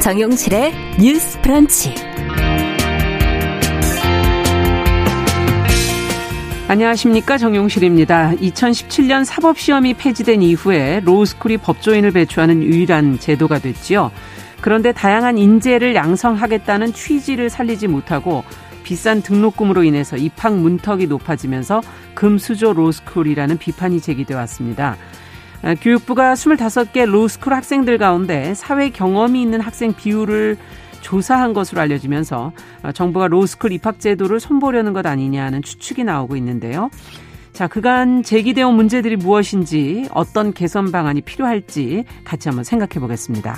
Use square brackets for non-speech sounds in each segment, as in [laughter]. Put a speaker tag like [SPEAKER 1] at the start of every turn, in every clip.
[SPEAKER 1] 정용실의 뉴스 프런치.
[SPEAKER 2] 안녕하십니까 정용실입니다. 2017년 사법시험이 폐지된 이후에 로스쿨이 법조인을 배출하는 유일한 제도가 됐지요. 그런데 다양한 인재를 양성하겠다는 취지를 살리지 못하고 비싼 등록금으로 인해서 입학 문턱이 높아지면서 금수저 로스쿨이라는 비판이 제기돼 왔습니다. 아, 교육부가 25개 로스쿨 학생들 가운데 사회 경험이 있는 학생 비율을 조사한 것으로 알려지면서 아, 정부가 로스쿨 입학 제도를 손보려는 것 아니냐는 추측이 나오고 있는데요. 자, 그간 제기되어 온 문제들이 무엇인지 어떤 개선 방안이 필요할지 같이 한번 생각해 보겠습니다.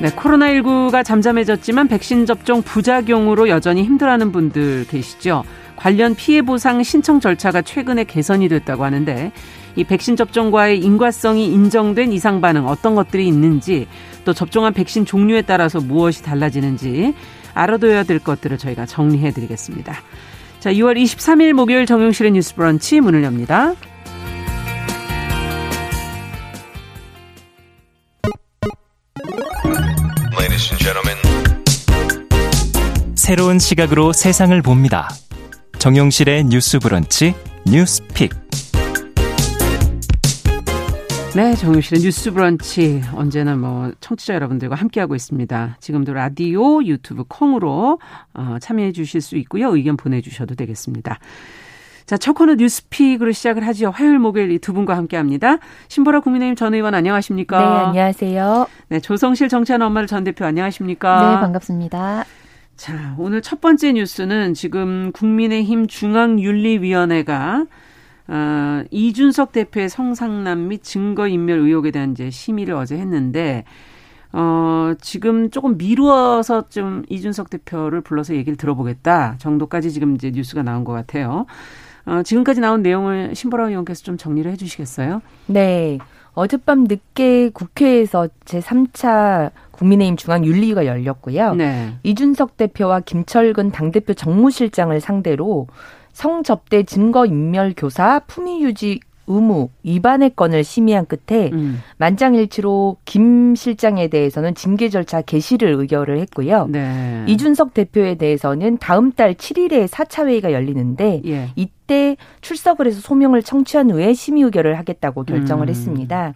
[SPEAKER 2] 네, 코로나19가 잠잠해졌지만 백신 접종 부작용으로 여전히 힘들어하는 분들 계시죠. 관련 피해 보상 신청 절차가 최근에 개선이 됐다고 하는데 이 백신 접종과의 인과성이 인정된 이상 반응 어떤 것들이 있는지 또 접종한 백신 종류에 따라서 무엇이 달라지는지 알아둬야 될 것들을 저희가 정리해 드리겠습니다. 자, 6월 23일 목요일 정용실의 뉴스 브런치 문을 엽니다.
[SPEAKER 3] 새로운 시각으로 세상을 봅니다. 정용실의 뉴스 브런치 뉴스픽.
[SPEAKER 2] 네, 정용실의 뉴스 브런치 언제나 뭐 청취자 여러분들과 함께하고 있습니다. 지금도 라디오, 유튜브 콩으로 어, 참여해 주실 수 있고요. 의견 보내 주셔도 되겠습니다. 자, 첫 코너 뉴스픽으로 시작을 하죠. 화요일, 목요일 이 두 분과 함께 합니다. 신보라 국민의힘 전 의원 안녕하십니까?
[SPEAKER 4] 네, 안녕하세요.
[SPEAKER 2] 네, 조성실 정치하는 엄마를 전 대표 안녕하십니까?
[SPEAKER 4] 네, 반갑습니다.
[SPEAKER 2] 자, 오늘 첫 번째 뉴스는 지금 국민의힘 중앙윤리위원회가 어, 이준석 대표의 성상남 및 증거인멸 의혹에 대한 이제 심의를 어제 했는데 어, 지금 조금 미루어서 좀 이준석 대표를 불러서 얘기를 들어보겠다 정도까지 지금 이제 뉴스가 나온 것 같아요. 어, 지금까지 나온 내용을 신보라 의원께서 좀 정리를 해 주시겠어요?
[SPEAKER 4] 네. 어젯밤 늦게 국회에서 제3차 국민의힘 중앙윤리위가 열렸고요. 네. 이준석 대표와 김철근 당대표 정무실장을 상대로 성접대 증거인멸 교사 품위 유지 의무 위반의 건을 심의한 끝에 음. 만장일치로 김 실장에 대해서는 징계 절차 개시를 의결을 했고요. 네. 이준석 대표에 대해서는 다음 달 7일에 4차 회의가 열리는데 예. 이때 출석을 해서 소명을 청취한 후에 심의 의결을 하겠다고 결정을 음. 했습니다.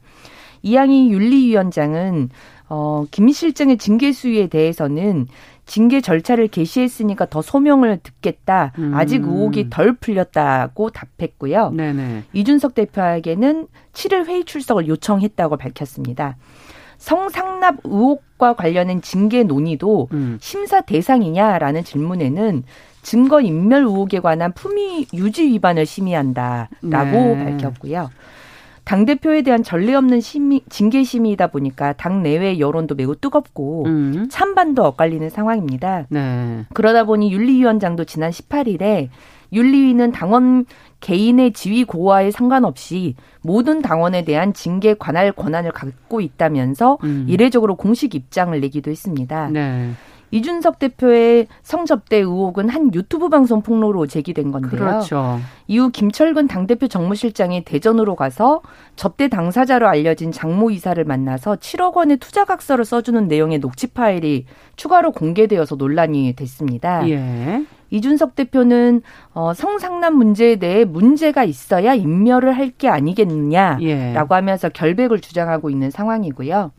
[SPEAKER 4] 이양희 윤리위원장은 어, 김 실장의 징계 수위에 대해서는 징계 절차를 개시했으니까 더 소명을 듣겠다. 음. 아직 의혹이 덜 풀렸다고 답했고요. 네네. 이준석 대표에게는 7일 회의 출석을 요청했다고 밝혔습니다. 성상납 의혹과 관련된 징계 논의도 음. 심사 대상이냐라는 질문에는 증거 인멸 의혹에 관한 품위 유지 위반을 심의한다라고 네. 밝혔고요. 당 대표에 대한 전례 없는 심의, 징계 심의이다 보니까 당 내외 여론도 매우 뜨겁고 음. 찬반도 엇갈리는 상황입니다. 네. 그러다 보니 윤리위원장도 지난 18일에 윤리위는 당원 개인의 지위 고하에 상관없이 모든 당원에 대한 징계 관할 권한을 갖고 있다면서 음. 이례적으로 공식 입장을 내기도 했습니다. 네. 이준석 대표의 성접대 의혹은 한 유튜브 방송 폭로로 제기된 건데요. 그렇죠. 이후 김철근 당대표 정무실장이 대전으로 가서 접대 당사자로 알려진 장모 이사를 만나서 7억 원의 투자 각서를 써주는 내용의 녹취 파일이 추가로 공개되어서 논란이 됐습니다. 예. 이준석 대표는 어, 성상남 문제에 대해 문제가 있어야 인멸을 할 게 아니겠느냐라고 예. 하면서 결백을 주장하고 있는 상황이고요.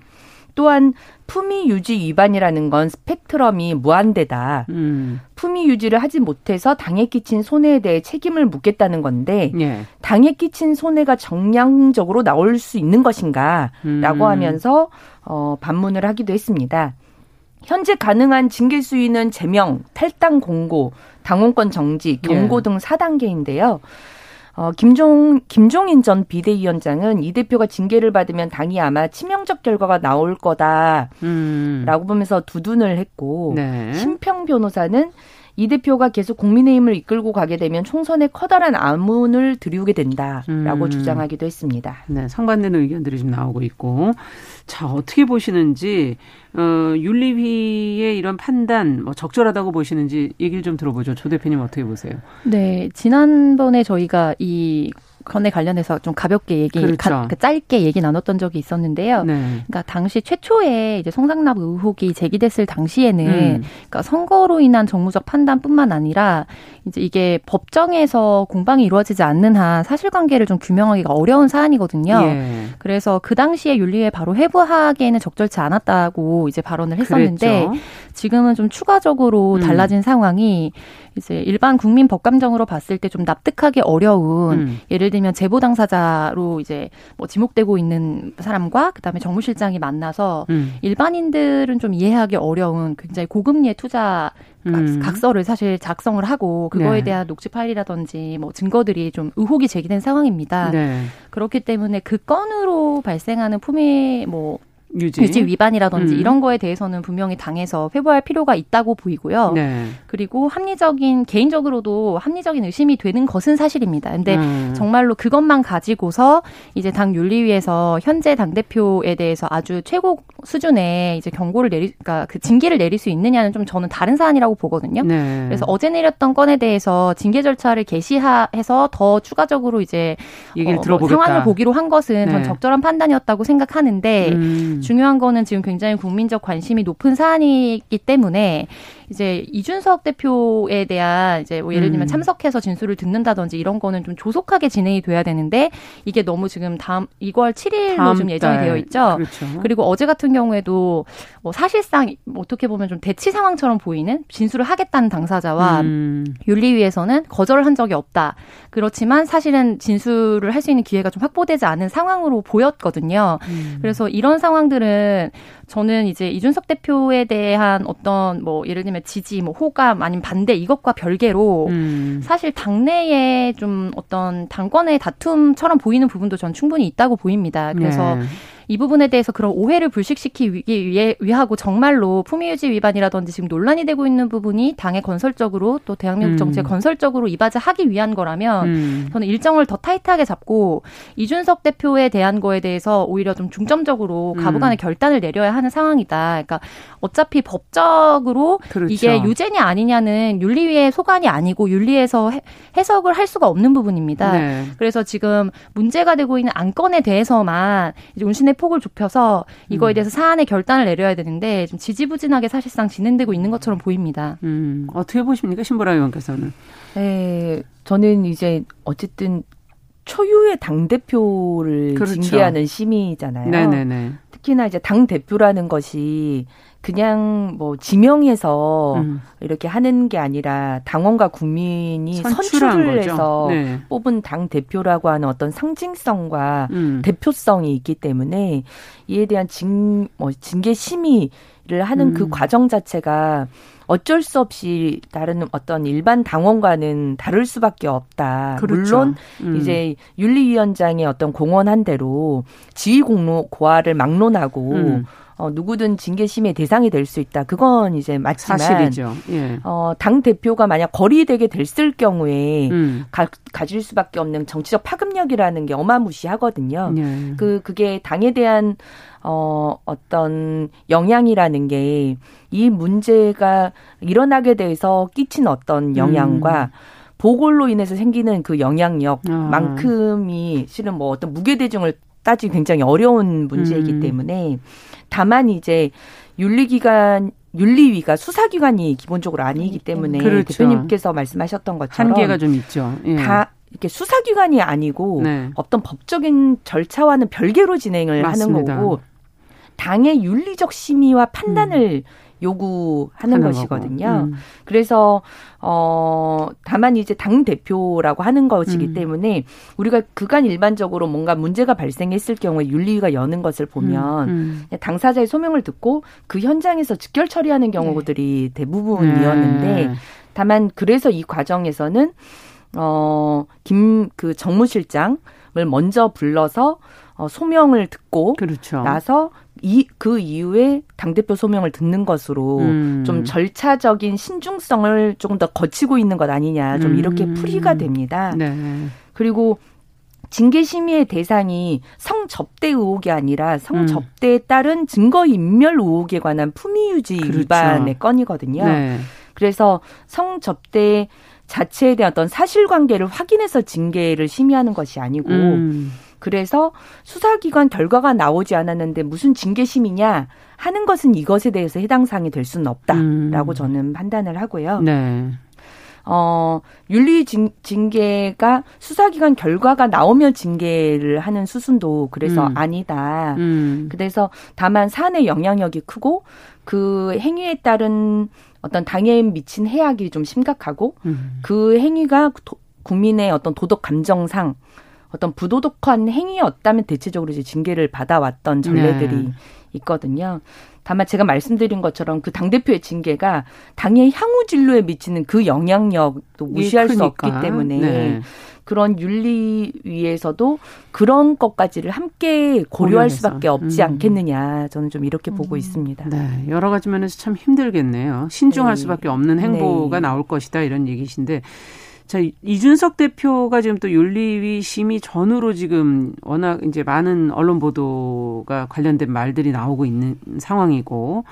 [SPEAKER 4] 또한 품위 유지 위반이라는 건 스펙트럼이 무한대다. 음. 품위 유지를 하지 못해서 당에 끼친 손해에 대해 책임을 묻겠다는 건데 예. 당에 끼친 손해가 정량적으로 나올 수 있는 것인가라고 음. 하면서 어, 반문을 하기도 했습니다. 현재 가능한 징계 수위는 제명, 탈당 공고, 당원권 정지, 경고 예. 등 4단계인데요. 어, 김종, 김종인 전 비대위원장은 이 대표가 징계를 받으면 당이 아마 치명적 결과가 나올 거다라고 음. 보면서 두둔을 했고 네. 심평 변호사는 이 대표가 계속 국민의힘을 이끌고 가게 되면 총선에 커다란 암문을 들이우게 된다라고 음. 주장하기도 했습니다.
[SPEAKER 2] 네, 상반되는 의견들이 좀 나오고 있고 자 어떻게 보시는지 어, 윤리위의 이런 판단 뭐 적절하다고 보시는지 얘기를 좀 들어보죠. 조 대표님 어떻게 보세요?
[SPEAKER 5] 네, 지난번에 저희가 이 건에 관련해서 좀 가볍게 얘기, 그렇죠. 가, 그 짧게 얘기 나눴던 적이 있었는데요. 네. 그러니까 당시 최초에 이제 성상납 의혹이 제기됐을 당시에는 음. 그러니까 선거로 인한 정무적 판단뿐만 아니라 이제 이게 법정에서 공방이 이루어지지 않는 한 사실관계를 좀 규명하기가 어려운 사안이거든요. 예. 그래서 그 당시에 윤리에 바로 회부하기에는 적절치 않았다고 이제 발언을 했었는데 그랬죠. 지금은 좀 추가적으로 음. 달라진 음. 상황이 이제 일반 국민 법감정으로 봤을 때 좀 납득하기 어려운 음. 예를 들면 제보 당사자로 이제 뭐 지목되고 있는 사람과 그다음에 정무실장이 만나서 음. 일반인들은 좀 이해하기 어려운 굉장히 고금리의 투자 음. 각서를 사실 작성을 하고 그거에 네. 대한 녹취 파일이라든지 뭐 증거들이 좀 의혹이 제기된 상황입니다. 네. 그렇기 때문에 그 건으로 발생하는 품위 뭐 유지, 유지 위반이라든지 음. 이런 거에 대해서는 분명히 당에서 회부할 필요가 있다고 보이고요. 네. 그리고 합리적인 개인적으로도 합리적인 의심이 되는 것은 사실입니다. 근데 음. 정말로 그것만 가지고서 이제 당 윤리위에서 현재 당 대표에 대해서 아주 최고 수준의 이제 경고를 내리 그러니까 그 징계를 내릴 수 있느냐는 좀 저는 다른 사안이라고 보거든요. 네. 그래서 어제 내렸던 건에 대해서 징계 절차를 개시해서 더 추가적으로 이제 얘기를 어, 뭐 상황을 보기로 한 것은 네. 전 적절한 판단이었다고 생각하는데 음. 중요한 거는 지금 굉장히 국민적 관심이 높은 사안이기 때문에 이제 이준석 대표에 대한 이제 뭐 예를 들면 음. 참석해서 진술을 듣는다든지 이런 거는 좀 조속하게 진행이 돼야 되는데 이게 너무 지금 다음 2월 7일로 좀 예정이 되어 있죠. 그렇죠. 그리고 어제 같은 경우에도 뭐 사실상 어떻게 보면 좀 대치 상황처럼 보이는 진술을 하겠다는 당사자와 음. 윤리위에서는 거절을 한 적이 없다. 그렇지만 사실은 진술을 할 수 있는 기회가 좀 확보되지 않은 상황으로 보였거든요. 음. 그래서 이런 상황들은 저는 이제 이준석 대표에 대한 어떤 뭐 예를 들면 지지, 뭐 호감 아니면 반대 이것과 별개로 음. 사실 당내에 좀 어떤 당권의 다툼처럼 보이는 부분도 전 충분히 있다고 보입니다. 그래서 네. 이 부분에 대해서 그런 오해를 불식시키기 위해 위하고 정말로 품위유지 위반이라든지 지금 논란이 되고 있는 부분이 당의 건설적으로 또 대한민국 정치에 음. 건설적으로 이바지하기 위한 거라면 음. 저는 일정을 더 타이트하게 잡고 이준석 대표에 대한 거에 대해서 오히려 좀 중점적으로 가부간의 음. 결단을 내려야 하는 상황이다. 그러니까 어차피 법적으로 그렇죠. 이게 유죄냐 아니냐는 윤리위의 소관이 아니고 윤리에서 해 석을 할 수가 없는 부분입니다. 네. 그래서 지금 문제가 되고 있는 안건에 대해서만 이제 운신의 사안의 폭을 좁혀서 이거에 음. 대해서 사안의 결단을 내려야 되는데 좀 지지부진하게 사실상 진행되고 있는 것처럼 보입니다.
[SPEAKER 2] 음. 어떻게 보십니까, 신보라 의원께서는?
[SPEAKER 4] 네, 저는 이제 어쨌든 초유의 당 대표를 그렇죠. 징계하는 심의잖아요. 네네네. 특히나 이제 당 대표라는 것이 그냥 뭐 지명해서 음. 이렇게 하는 게 아니라 당원과 국민이 선출을. 해서 네. 뽑은 당 대표라고 하는 어떤 상징성과 음. 대표성이 있기 때문에 이에 대한 징, 뭐 징계 심의를 하는 그 음. 그 과정 자체가 어쩔 수 없이 다른 어떤 일반 당원과는 다를 수밖에 없다. 그렇죠. 물론 음. 이제 윤리위원장의 어떤 공언한 대로 지휘 공로 고하를 막론하고 음. 어, 누구든 징계심의 대상이 될 수 있다. 그건 이제 맞지만 사실이죠. 예. 어, 당 대표가 만약 거리되게 됐을 경우에 음. 가, 가질 수밖에 없는 정치적 파급력이라는 게 어마무시하거든요. 예. 그 그게 당에 대한 어, 어떤 영향이라는 게 이 문제가 일어나게 돼서 끼친 어떤 영향과 음. 보궐로 인해서 생기는 그 영향력만큼이 아. 실은 뭐 어떤 무게 대중을 따지 굉장히 어려운 문제이기 음. 때문에 다만 이제 윤리기관 윤리위가 수사기관이 기본적으로 아니기 때문에 그렇죠. 대표님께서 말씀하셨던 것처럼
[SPEAKER 2] 한계가 좀 있죠.
[SPEAKER 4] 예. 다 이렇게 수사기관이 아니고 네. 어떤 법적인 절차와는 별개로 진행을 맞습니다. 하는 거고 당의 윤리적 심의와 판단을 음. 요구하는 것이거든요. 음. 그래서 어 다만 이제 당 대표라고 하는 것이기 음. 때문에 우리가 그간 일반적으로 뭔가 문제가 발생했을 경우에 윤리위가 여는 것을 보면 음. 음. 당사자의 소명을 듣고 그 현장에서 직결 처리하는 경우들이 네. 대부분이었는데 네. 다만 그래서 이 과정에서는 어김 그 정무실장을 먼저 불러서 어, 소명을 듣고 그렇죠. 나서 이, 그 이후에 당대표 소명을 듣는 것으로 음. 좀 절차적인 신중성을 조금 더 거치고 있는 것 아니냐. 좀 이렇게 음. 풀이가 됩니다. 네. 그리고 징계 심의의 대상이 성접대 의혹이 아니라 성접대에 음. 따른 증거 인멸 의혹에 관한 품위 유지 그렇죠. 위반의 건이거든요. 네. 그래서 성접대 자체에 대한 어떤 사실관계를 확인해서 징계를 심의하는 것이 아니고 음. 그래서 수사기관 결과가 나오지 않았는데 무슨 징계심이냐 하는 것은 이것에 대해서 해당 사항이 될 수는 없다라고 음. 저는 판단을 하고요. 네. 어, 윤리 징, 징계가 수사기관 결과가 나오면 징계를 하는 수순도 그래서 음. 아니다. 음. 그래서 다만 사안의 영향력이 크고 그 행위에 따른 어떤 당해에 미친 해악이 좀 심각하고 음. 그 행위가 도, 국민의 어떤 도덕 감정상 어떤 부도덕한 행위였다면 대체적으로 이제 징계를 받아왔던 전례들이 네. 있거든요. 다만 제가 말씀드린 것처럼 그 당대표의 징계가 당의 향후 진로에 미치는 그 영향력도 무시할 수 없기 때문에 네. 그런 윤리 위에서도 그런 것까지를 함께 고려할 고려해서. 수밖에 없지 음. 않겠느냐 저는 좀 이렇게 음. 보고 있습니다.
[SPEAKER 2] 네, 여러 가지 면에서 참 힘들겠네요. 신중할 네. 수밖에 없는 행보가 네. 나올 것이다 이런 얘기신데 자, 이준석 대표가 지금 또 윤리위 심의 전후로 지금 워낙 이제 많은 언론 보도가 관련된 말들이 나오고 있는 상황이고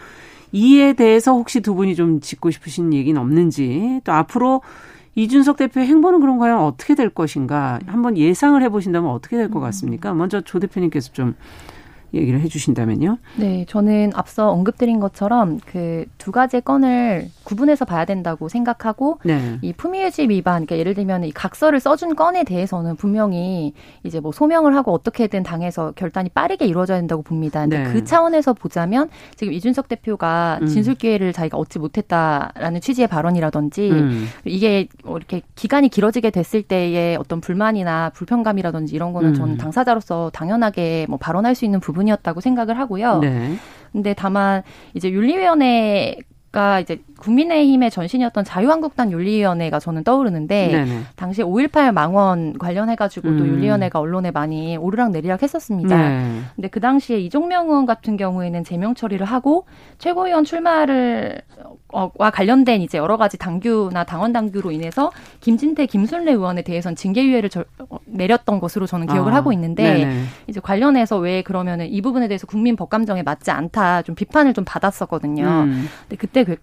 [SPEAKER 2] 이에 대해서 혹시 두 분이 좀 짚고 싶으신 얘기는 없는지 또 앞으로 이준석 대표의 행보는 그럼 과연 어떻게 될 것인가 한번 예상을 해보신다면 어떻게 될 것 같습니까? 먼저 조 대표님께서 좀 얘기를 해주신다면요.
[SPEAKER 5] 네, 저는 앞서 언급드린 것처럼 그 두 가지 건을 구분해서 봐야 된다고 생각하고 네. 이 품위유지 위반, 그러니까 예를 들면 이 각서를 써준 건에 대해서는 분명히 이제 뭐 소명을 하고 어떻게든 당해서 결단이 빠르게 이루어져야 된다고 봅니다. 근데 네. 그 차원에서 보자면 지금 이준석 대표가 음. 진술 기회를 자기가 얻지 못했다라는 취지의 발언이라든지 음. 이게 뭐 이렇게 기간이 길어지게 됐을 때의 어떤 불만이나 불편감이라든지 이런 거는 음. 저는 당사자로서 당연하게 뭐 발언할 수 있는 부분. 부분이었다고 생각을 하고요. 네. 근데 다만 이제 윤리위원회 가 이제 국민의힘의 전신이었던 자유한국당 윤리위원회가 저는 떠오르는데 네네. 당시 5.18 망원 관련해가지고 음. 또 윤리위원회가 언론에 많이 오르락 내리락 했었습니다. 네. 근데 그 당시에 이종명 의원 같은 경우에는 제명 처리를 하고 최고위원 출마를 어, 와 관련된 이제 여러 가지 당규나 당원 당규로 인해서 김진태, 김순례 의원에 대해서는 징계유예를 저, 어, 내렸던 것으로 저는 기억을 아, 하고 있는데 네네. 이제 관련해서 왜 그러면은 이 부분에 대해서 국민 법감정에 맞지 않다 좀 비판을 좀 받았었거든요. 음. 근데 그때 그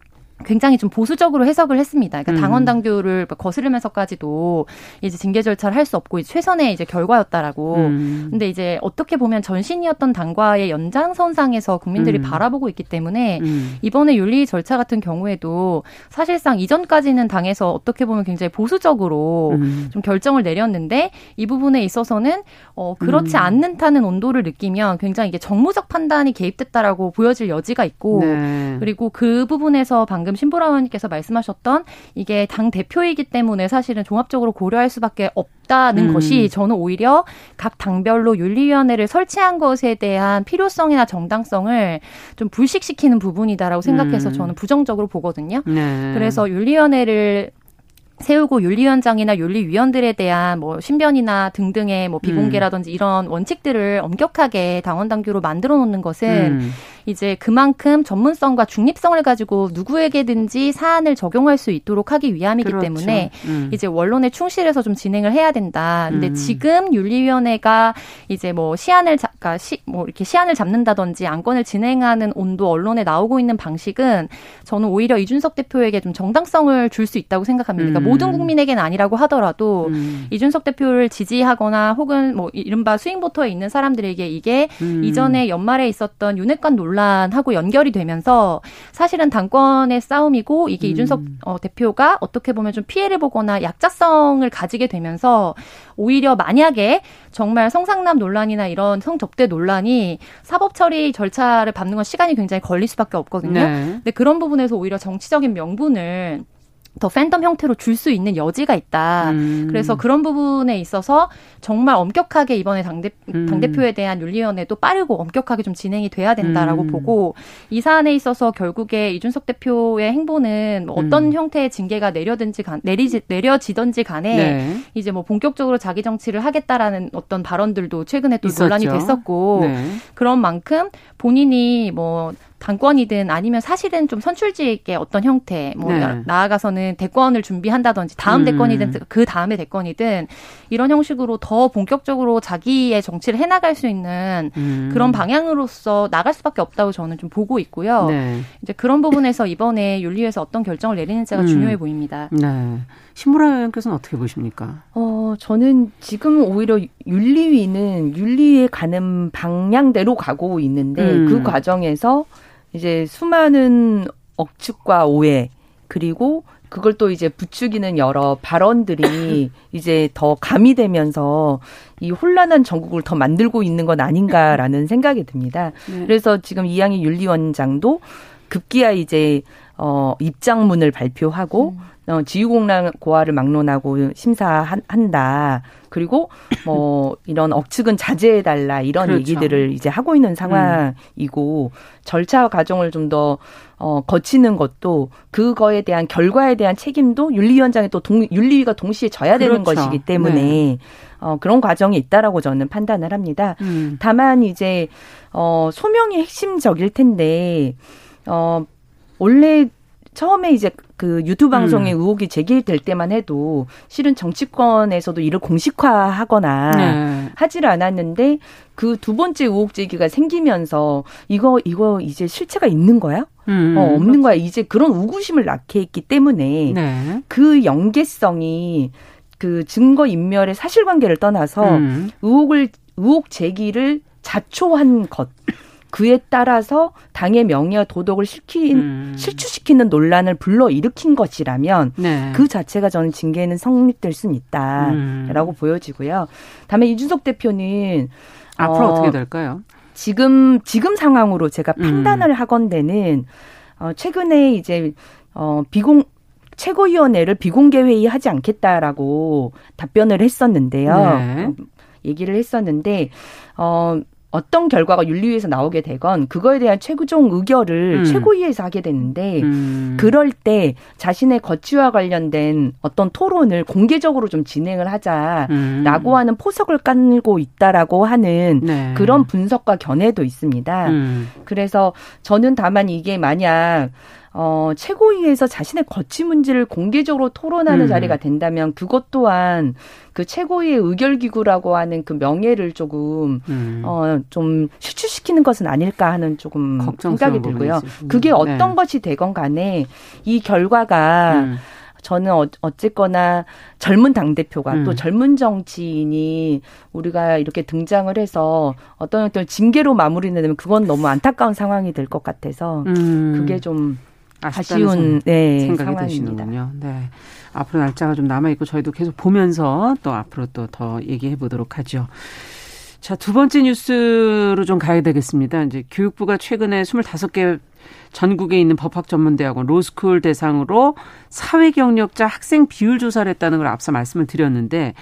[SPEAKER 5] 굉장히 좀 보수적으로 해석을 했습니다. 그러니까 음. 당원 당규를 거스르면서까지도 이제 징계 절차를 할 수 없고 최선의 이제 결과였다라고. 음. 근데 이제 어떻게 보면 전신이었던 당과의 연장선상에서 국민들이 음. 바라보고 있기 때문에 음. 이번에 윤리 절차 같은 경우에도 사실상 이전까지는 당에서 어떻게 보면 굉장히 보수적으로 음. 좀 결정을 내렸는데 이 부분에 있어서는 어 그렇지 음. 않는다는 온도를 느끼면 굉장히 이게 정무적 판단이 개입됐다라고 보여질 여지가 있고 네. 그리고 그 부분에서 방금 신보라 의원님께서 말씀하셨던 이게 당 대표이기 때문에 사실은 종합적으로 고려할 수밖에 없다는 음. 것이 저는 오히려 각 당별로 윤리위원회를 설치한 것에 대한 필요성이나 정당성을 좀 불식시키는 부분이다라고 생각해서 음. 저는 부정적으로 보거든요. 네. 그래서 윤리위원회를 세우고 윤리위원장이나 윤리위원들에 대한 뭐 신변이나 등등의 뭐 비공개라든지 음. 이런 원칙들을 엄격하게 당원 당규로 만들어 놓는 것은 음. 이제 그만큼 전문성과 중립성을 가지고 누구에게든지 사안을 적용할 수 있도록 하기 위함이기 그렇죠. 때문에 음. 이제 원론에 충실해서 좀 진행을 해야 된다. 근데 음. 지금 윤리위원회가 이제 뭐 시안을 잡, 그러니까 시, 뭐 이렇게 시안을 잡는다든지 안건을 진행하는 온도 언론에 나오고 있는 방식은 저는 오히려 이준석 대표에게 좀 정당성을 줄 수 있다고 생각합니다. 그러니까 음. 모든 국민에게는 아니라고 하더라도 음. 이준석 대표를 지지하거나 혹은 뭐 이른바 스윙보터에 있는 사람들에게 이게 음. 이전에 연말에 있었던 윤핵관 논란 논란하고 연결이 되면서 사실은 당권의 싸움이고 이게 음. 이준석 어, 대표가 어떻게 보면 좀 피해를 보거나 약자성을 가지게 되면서 오히려 만약에 정말 성상남 논란이나 이런 성접대 논란이 사법 처리 절차를 밟는 건 시간이 굉장히 걸릴 수밖에 없거든요. 네. 근데 그런 부분에서 오히려 정치적인 명분을 더 팬덤 형태로 줄 수 있는 여지가 있다. 음. 그래서 그런 부분에 있어서 정말 엄격하게 이번에 당대, 음. 당대표에 대한 윤리위원회도 빠르고 엄격하게 좀 진행이 돼야 된다라고 음. 보고 이 사안에 있어서 결국에 이준석 대표의 행보는 뭐 어떤 음. 형태의 징계가 내려든지 간, 내리지, 내려지던지 간에 네. 이제 뭐 본격적으로 자기 정치를 하겠다라는 어떤 발언들도 최근에 또 있었죠. 논란이 됐었고 네. 그런 만큼 본인이 뭐 당권이든 아니면 사실은 좀 선출직 있게 어떤 형태 뭐 네. 나아가서는 대권을 준비한다든지 다음 음. 대권이든 그 다음에 대권이든 이런 형식으로 더 본격적으로 자기의 정치를 해나갈 수 있는 음. 그런 방향으로서 나갈 수밖에 없다고 저는 좀 보고 있고요. 네. 이제 그런 부분에서 이번에 윤리위에서 어떤 결정을 내리는지가 음. 중요해 보입니다. 네.
[SPEAKER 2] 신보라 의원께서는 어떻게 보십니까?
[SPEAKER 4] 어, 저는 지금 오히려 윤리위는 윤리에 가는 방향대로 가고 있는데 음. 그 과정에서 이제 수많은 억측과 오해 그리고 그걸 또 이제 부추기는 여러 발언들이 [laughs] 이제 더 가미되면서 이 혼란한 전국을 더 만들고 있는 건 아닌가라는 생각이 듭니다. 네. 그래서 지금 이양희 윤리원장도 급기야 이제 어 입장문을 발표하고 음. 어, 지휘공란 고하를 막론하고 심사한다. 그리고 뭐 이런 억측은 자제해 달라 이런 그렇죠. 얘기들을 이제 하고 있는 상황이고 음. 절차 과정을 좀 더 어, 거치는 것도 그거에 대한 결과에 대한 책임도 윤리위원장이 또 동, 윤리위가 동시에 져야 되는 그렇죠. 것이기 때문에 네. 어, 그런 과정이 있다라고 저는 판단을 합니다. 음. 다만 이제 어, 소명이 핵심적일 텐데 어, 원래 처음에 이제 그 유튜브 방송의 음. 의혹이 제기될 때만 해도 실은 정치권에서도 이를 공식화하거나 네. 하지를 않았는데 그 두 번째 의혹 제기가 생기면서 이거 이거 이제 실체가 있는 거야? 음, 어, 없는 그렇죠. 거야. 이제 그런 우구심을 낳게 했기 때문에 네. 그 연계성이 그 증거 인멸의 사실관계를 떠나서 음. 의혹을 의혹 제기를 자초한 것 그에 따라서 당의 명예와 도덕을 실킨, 음. 실추시키는 논란을 불러 일으킨 것이라면 네. 그 자체가 저는 징계는 성립될 수는 있다라고 음. 보여지고요. 다음에 이준석 대표는
[SPEAKER 2] 앞으로 어, 떻게 될까요?
[SPEAKER 4] 지금 지금 상황으로 제가 음. 판단을 음. 하건대는 어, 최근에 이제 어, 비공 최고위원회를 비공개 회의하지 않겠다라고 답변을 했었는데요. 네. 얘기를 했었는데 어 어떤 결과가 윤리위에서 나오게 되건 그거에 대한 최고종 의결을 음. 최고위에서 하게 되는데 음. 그럴 때 자신의 거취와 관련된 어떤 토론을 공개적으로 좀 진행을 하자라고 음. 하는 포석을 깔고 있다라고 하는 네. 그런 분석과 견해도 있습니다. 음. 그래서 저는 다만 이게 만약 어, 최고위에서 자신의 거취 문제를 공개적으로 토론하는 음. 자리가 된다면 그것 또한 그 최고위의 의결기구라고 하는 그 명예를 조금 음. 어, 좀 실추시키는 것은 아닐까 하는 조금 생각이 들고요. 그게 어떤 네. 것이 되건 간에 이 결과가 음. 저는 어, 어쨌거나 젊은 당대표가 음. 또 젊은 정치인이 우리가 이렇게 등장을 해서 어떤 어떤 징계로 마무리는 되면 그건 너무 안타까운 상황이 될 것 같아서 음. 그게 좀 아쉬운 네, 생각이. 드시는군요.
[SPEAKER 2] 네. 앞으로 날짜가 좀 남아 있고 저희도 계속 보면서 또 앞으로 또 더 얘기해 보도록 하죠. 자, 두 번째 뉴스로 좀 가야 되겠습니다. 이제 교육부가 최근에 25개 전국에 있는 법학 전문 대학원 로스쿨 대상으로 사회 경력자 학생 비율 조사를 했다는 걸 앞서 말씀을 드렸는데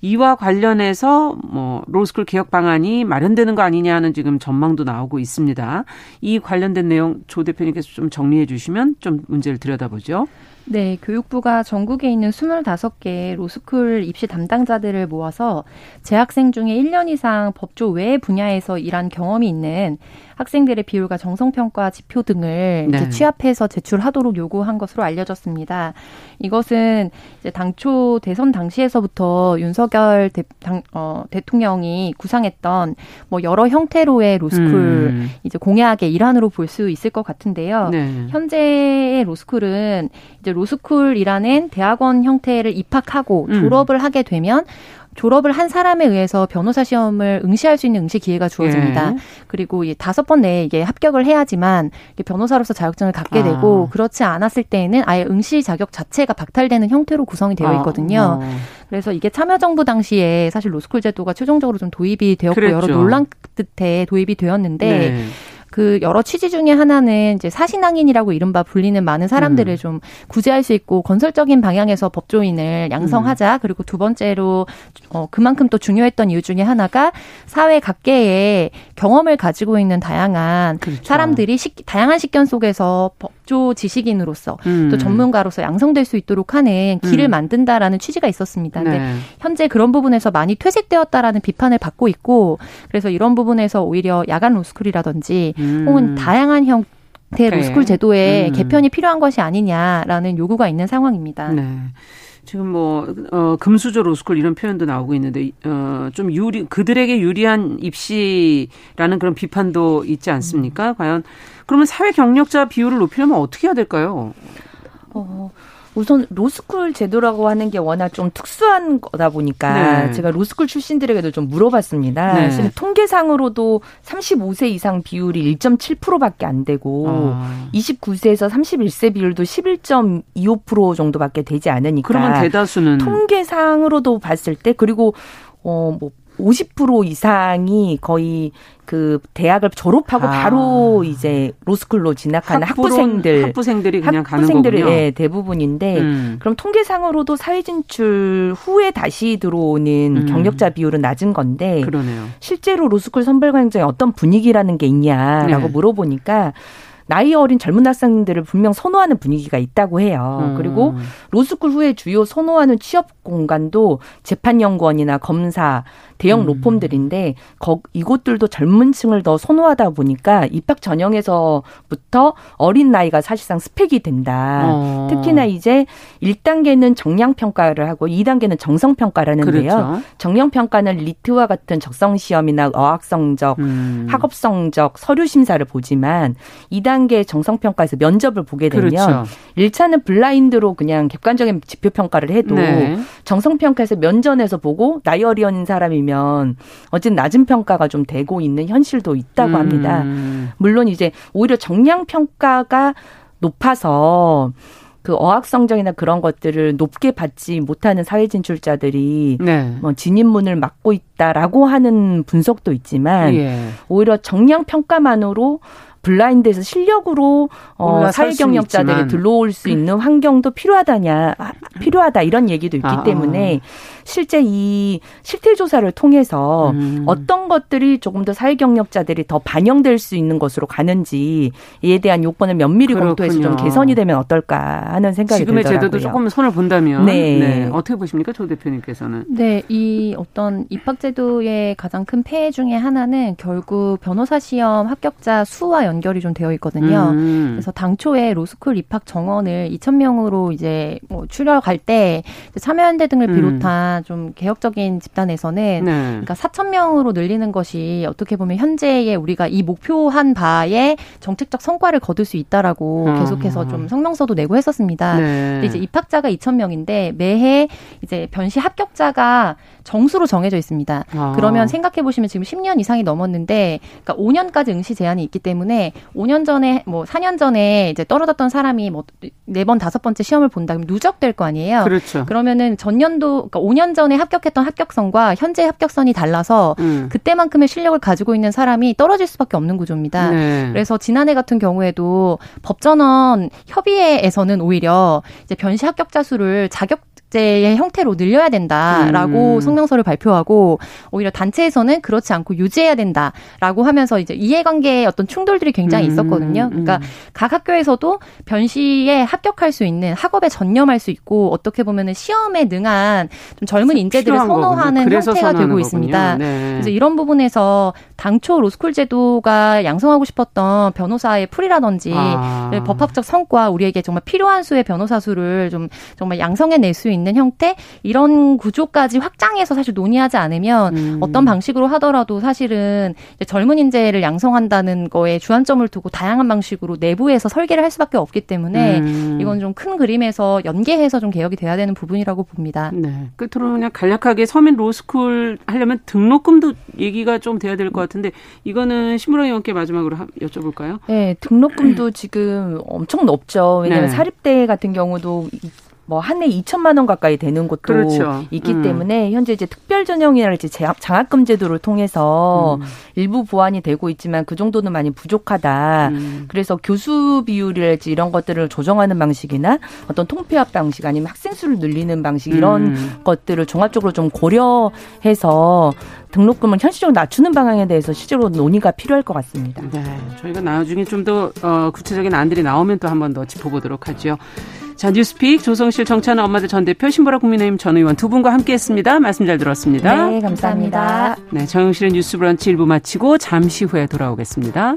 [SPEAKER 2] 이와 관련해서 뭐 로스쿨 개혁 방안이 마련되는 거 아니냐 하는 지금 전망도 나오고 있습니다. 이 관련된 내용 조 대표님께서 좀 정리해 주시면 좀 문제를 들여다보죠.
[SPEAKER 5] 네, 교육부가 전국에 있는 25개 로스쿨 입시 담당자들을 모아서 재학생 중에 1년 이상 법조 외 분야에서 일한 경험이 있는 학생들의 비율과 정성평가 지표 등을 네. 취합해서 제출하도록 요구한 것으로 알려졌습니다. 이것은 이제 당초 대선 당시에서부터 윤석열 대, 당, 어, 대통령이 구상했던 뭐 여러 형태로의 로스쿨 음. 이제 공약의 일환으로 볼 수 있을 것 같은데요. 네. 현재의 로스쿨은 이제 로스쿨이라는 대학원 형태를 입학하고 음. 졸업을 음. 하게 되면 졸업을 한 사람에 의해서 변호사 시험을 응시할 수 있는 응시 기회가 주어집니다. 예. 그리고 이 다섯 번 내에 이게 합격을 해야지만 변호사로서 자격증을 갖게 아. 되고 그렇지 않았을 때에는 아예 응시 자격 자체가 박탈되는 형태로 구성이 되어 아. 있거든요. 아. 그래서 이게 참여정부 당시에 사실 로스쿨 제도가 최종적으로 좀 도입이 되었고 그랬죠. 여러 논란 끝에 도입이 되었는데 네. 그 여러 취지 중에 하나는 이제 사신앙인이라고 이른바 불리는 많은 사람들을 음. 좀 구제할 수 있고 건설적인 방향에서 법조인을 양성하자. 음. 그리고 두 번째로 어 그만큼 또 중요했던 이유 중에 하나가 사회 각계의 경험을 가지고 있는 다양한 그렇죠. 사람들이 식, 다양한 식견 속에서 법조 지식인으로서 음. 또 전문가로서 양성될 수 있도록 하는 길을 음. 만든다라는 취지가 있었습니다. 근데 네. 현재 그런 부분에서 많이 퇴색되었다라는 비판을 받고 있고 그래서 이런 부분에서 오히려 야간 로스쿨이라든지 음. 혹은 다양한 형태 로스쿨 제도의 음. 개편이 필요한 것이 아니냐라는 요구가 있는 상황입니다. 네.
[SPEAKER 2] 지금 뭐, 어, 금수저 로스쿨 이런 표현도 나오고 있는데, 어, 좀 유리, 그들에게 유리한 입시라는 그런 비판도 있지 않습니까? 음. 과연, 그러면 사회 경력자 비율을 높이려면 어떻게 해야 될까요?
[SPEAKER 4] 어, 우선 로스쿨 제도라고 하는 게 워낙 좀 특수한 거다 보니까 네. 제가 로스쿨 출신들에게도 좀 물어봤습니다. 네. 사실 통계상으로도 35세 이상 비율이 1.7%밖에 안 되고 아. 29세에서 31세 비율도 11.25% 정도밖에 되지 않으니까
[SPEAKER 2] 그러면 대다수는
[SPEAKER 4] 통계상으로도 봤을 때 그리고 어뭐 50% 이상이 거의 그 대학을 졸업하고 아. 바로 이제 로스쿨로 진학하는 학부생들
[SPEAKER 2] 학부생들이 그냥 학부생들이 가는
[SPEAKER 4] 예, 대부분인데 음. 그럼 통계상으로도 사회 진출 후에 다시 들어오는 음. 경력자 비율은 낮은 건데
[SPEAKER 2] 그러네요.
[SPEAKER 4] 실제로 로스쿨 선발 과정에 어떤 분위기라는 게 있냐라고 네. 물어보니까 나이 어린 젊은 학생들을 분명 선호하는 분위기가 있다고 해요. 음. 그리고 로스쿨 후에 주요 선호하는 취업 공간도 재판연구원이나 검사, 대형 음. 로펌들인데 거, 이곳들도 젊은 층을 더 선호하다 보니까 입학 전형에서부터 어린 나이가 사실상 스펙이 된다. 어. 특히나 이제 1단계는 정량 평가를 하고 2단계는 정성 평가를 하는데요. 그렇죠. 정량 평가는 리트와 같은 적성 시험이나 어학 성적, 음. 학업 성적, 서류 심사를 보지만 2단 계 정성 평가에서 면접을 보게 되면 그렇죠. 1차는 블라인드로 그냥 객관적인 지표 평가를 해도 네. 정성 평가에서 면전에서 보고 나이 어린 사람이 보면 어쨌든 낮은 평가가 좀 되고 있는 현실도 있다고 음. 합니다. 물론 이제 오히려 정량 평가가 높아서 그 어학 성적이나 그런 것들을 높게 받지 못하는 사회 진출자들이 네. 뭐 진입문을 막고 있다라고 하는 분석도 있지만 예. 오히려 정량 평가만으로 블라인드에서 실력으로 어, 사회 경력자들이 들어올 수 있는 [laughs] 환경도 필요하다냐 아, 필요하다 이런 얘기도 있기 아, 때문에 실제 이 실태 조사를 통해서 음. 어떤 것들이 조금 더 사회 경력자들이 더 반영될 수 있는 것으로 가는지 이에 대한 요건을 면밀히 그렇군요. 검토해서 좀 개선이 되면 어떨까 하는 생각이
[SPEAKER 2] 지금의
[SPEAKER 4] 들더라고요.
[SPEAKER 2] 제도도 조금 손을 본다면 네. 네. 어떻게 보십니까, 조 대표님께서는?
[SPEAKER 5] 네, 이 어떤 입학 제도의 가장 큰 폐해 중에 하나는 결국 변호사 시험 합격자 수와 연 결이 좀 되어 있거든요. 음. 그래서 당초에 로스쿨 입학 정원을 2천 명으로 이제 뭐 추려갈 때 참여연대 등을 음. 비롯한 음. 좀 개혁적인 집단에서는 네. 그러니까 4천 명으로 늘리는 것이 어떻게 보면 현재의 우리가 이 목표한 바에 정책적 성과를 거둘 수 있다라고 음. 계속해서 좀 성명서도 내고 했었습니다. 네. 근데 이제 입학자가 2천 명인데 매해 이제 변시 합격자가 정수로 정해져 있습니다. 아. 그러면 생각해 보시면 지금 10년 이상이 넘었는데 그러니까 5년까지 응시 제한이 있기 때문에 5년 전에 뭐 4년 전에 이제 떨어졌던 사람이 뭐 네 번 다섯 번째 시험을 본다 그러면 누적될 거 아니에요.
[SPEAKER 2] 그렇죠.
[SPEAKER 5] 그러면은 전년도 그러니까 5년 전에 합격했던 합격선과 현재 합격선이 달라서 음. 그때만큼의 실력을 가지고 있는 사람이 떨어질 수밖에 없는 구조입니다. 네. 그래서 지난해 같은 경우에도 법전원 협의회에서는 오히려 이제 변시 합격자 수를 자격 제의 형태로 늘려야 된다라고 음. 성명서를 발표하고 오히려 단체에서는 그렇지 않고 유지해야 된다라고 하면서 이제 이해관계의 어떤 충돌들이 굉장히 음. 있었거든요. 그러니까 음. 각 학교에서도 변시에 합격할 수 있는 학업에 전념할 수 있고 어떻게 보면은 시험에 능한 좀 젊은 인재들을 선호하는 형태가 되고 있습니다. 네. 그래서 이런 부분에서 당초 로스쿨 제도가 양성하고 싶었던 변호사의 풀이라든지 아. 법학적 성과 우리에게 정말 필요한 수의 변호사 수를 좀 정말 양성해낼 수 있는 형태 이런 구조까지 확장해서 사실 논의하지 않으면 음. 어떤 방식으로 하더라도 사실은 젊은 인재를 양성한다는 거에 주안점을 두고 다양한 방식으로 내부에서 설계를 할 수밖에 없기 때문에 음. 이건 좀 큰 그림에서 연계해서 좀 개혁이 돼야 되는 부분이라고 봅니다.
[SPEAKER 2] 네. 끝으로 그냥 간략하게 서민 로스쿨 하려면 등록금도 얘기가 좀 돼야 될 것 같 은데 이거는 신부랑 의원께 마지막으로 여쭤볼까요?
[SPEAKER 4] 네, 등록금도 지금 엄청 높죠. 왜냐하면 네. 사립대 같은 경우도 뭐 한 해 2천만 원 가까이 되는 곳도 그렇죠. 있기 음. 때문에 현재 이제 특별 전형이랄지 장학금 제도를 통해서 음. 일부 보완이 되고 있지만 그 정도는 많이 부족하다. 음. 그래서 교수 비율이랄지 이런 것들을 조정하는 방식이나 어떤 통폐합 방식 아니면 학생 수를 늘리는 방식 이런 음. 것들을 종합적으로 좀 고려해서 등록금을 현실적으로 낮추는 방향에 대해서 실제로 논의가 필요할 것 같습니다.
[SPEAKER 2] 네, 저희가 나중에 좀더 어, 구체적인 안들이 나오면 또 한 번 더 짚어보도록 하죠. 자, 뉴스픽 조성실 정찬아 엄마들 전 대표 신보라 국민의힘 전 의원 두 분과 함께했습니다. 말씀 잘 들었습니다.
[SPEAKER 4] 네, 감사합니다.
[SPEAKER 2] 네, 정영실의 뉴스브런치 1부 마치고 잠시 후에 돌아오겠습니다.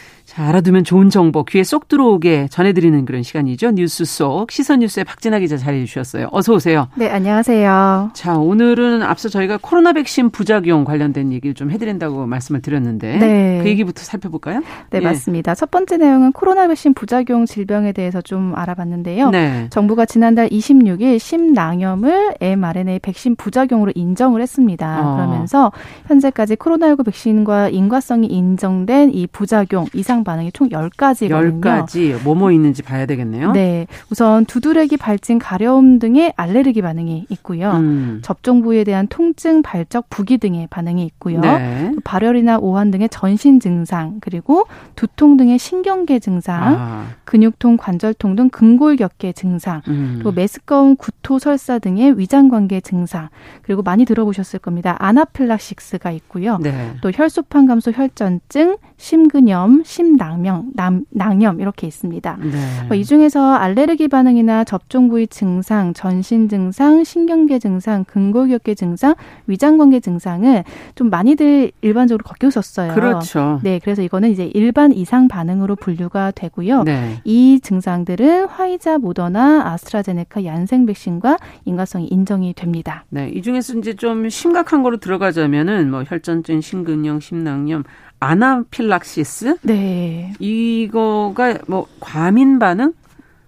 [SPEAKER 2] 자, 알아두면 좋은 정보 귀에 쏙 들어오게 전해드리는 그런 시간이죠. 뉴스 속 시선 뉴스의 박진아 기자 자리해 주셨어요. 어서 오세요.
[SPEAKER 6] 네, 안녕하세요.
[SPEAKER 2] 자, 오늘은 앞서 저희가 코로나 백신 부작용 관련된 얘기를 좀 해드린다고 말씀을 드렸는데 네. 그 얘기부터 살펴볼까요?
[SPEAKER 6] 네, 예. 맞습니다. 첫 번째 내용은 코로나 백신 부작용 질병에 대해서 좀 알아봤는데요. 네. 정부가 지난달 26일 심낭염을 mRNA 백신 부작용으로 인정을 했습니다. 어. 그러면서 현재까지 코로나19 백신과 인과성이 인정된 이 부작용 이상 이상 반응이 총 10가지거든요.
[SPEAKER 2] 10가지. 뭐뭐 있는지 봐야 되겠네요.
[SPEAKER 6] 네. 우선 두드레기, 발진, 가려움 등의 알레르기 반응이 있고요. 음. 접종 부위에 대한 통증, 발적, 부기 등의 반응이 있고요. 네. 발열이나 오한 등의 전신 증상, 그리고 두통 등의 신경계 증상, 아. 근육통, 관절통 등 근골격계 증상, 음. 그리고 메스꺼움, 구토, 설사 등의 위장관계 증상, 그리고 많이 들어보셨을 겁니다. 아나필락식스가 있고요. 네. 또 혈소판 감소 혈전증, 심근염, 심 낭염, 남, 낭염 이렇게 있습니다. 네. 뭐 이 중에서 알레르기 반응이나 접종 부위 증상, 전신 증상, 신경계 증상, 근골격계 증상, 위장관계 증상은 좀 많이들 일반적으로 겪으셨어요.
[SPEAKER 2] 그렇죠.
[SPEAKER 6] 네, 그래서 이거는 이제 일반 이상 반응으로 분류가 되고요. 네. 이 증상들은 화이자, 모더나, 아스트라제네카, 얀생 백신과 인과성이 인정이 됩니다.
[SPEAKER 2] 네, 이 중에서 이제 좀 심각한 거로 들어가자면은 뭐 혈전증, 심근염, 심낭염, 아나필락시스. 네. 이거가 뭐 과민 반응?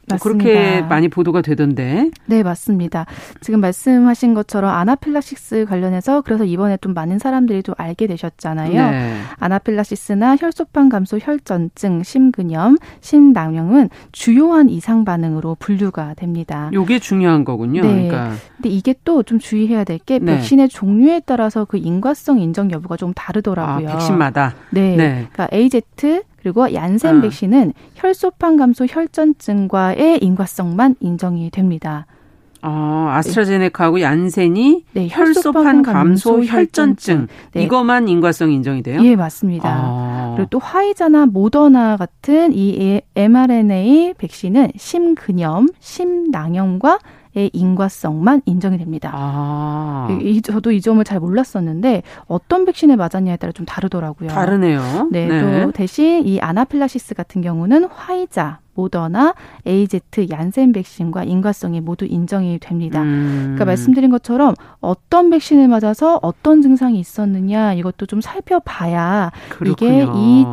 [SPEAKER 2] 뭐 그렇게 많이 보도가 되던데.
[SPEAKER 6] 네, 맞습니다. 지금 말씀하신 것처럼 아나필락시스 관련해서 그래서 이번에 좀 많은 사람들이 좀 알게 되셨잖아요. 네. 아나필락시스나 혈소판 감소 혈전증, 심근염, 심낭염은 주요한 이상 반응으로 분류가 됩니다.
[SPEAKER 2] 요게 중요한 거군요. 네. 그러니까.
[SPEAKER 6] 근데 이게 또 좀 주의해야 될게 네. 백신의 종류에 따라서 그 인과성 인정 여부가 좀 다르더라고요.
[SPEAKER 2] 아, 백신마다.
[SPEAKER 6] 네. 네. 그러니까 AZ 그리고 얀센 아. 백신은 혈소판 감소 혈전증과의 인과성만 인정이 됩니다.
[SPEAKER 2] 아, 아스트라제네카하고 얀센이 네, 혈소판 감소 혈전증 네. 이것만 인과성 인정이 돼요?
[SPEAKER 6] 예, 맞습니다. 아. 그리고 또 화이자나 모더나 같은 이 mRNA 백신은 심근염, 심낭염과 의 인과성만 인정이 됩니다. 아. 이, 저도 이 점을 잘 몰랐었는데 어떤 백신에 맞았냐에 따라 좀 다르더라고요.
[SPEAKER 2] 다르네요.
[SPEAKER 6] 네, 네. 또 대신 이 아나필라시스 같은 경우는 화이자, 모더나, AZ, 얀센 백신과 인과성이 모두 인정이 됩니다. 음. 그러니까 말씀드린 것처럼 어떤 백신을 맞아서 어떤 증상이 있었느냐 이것도 좀 살펴봐야 그렇군요. 이게 이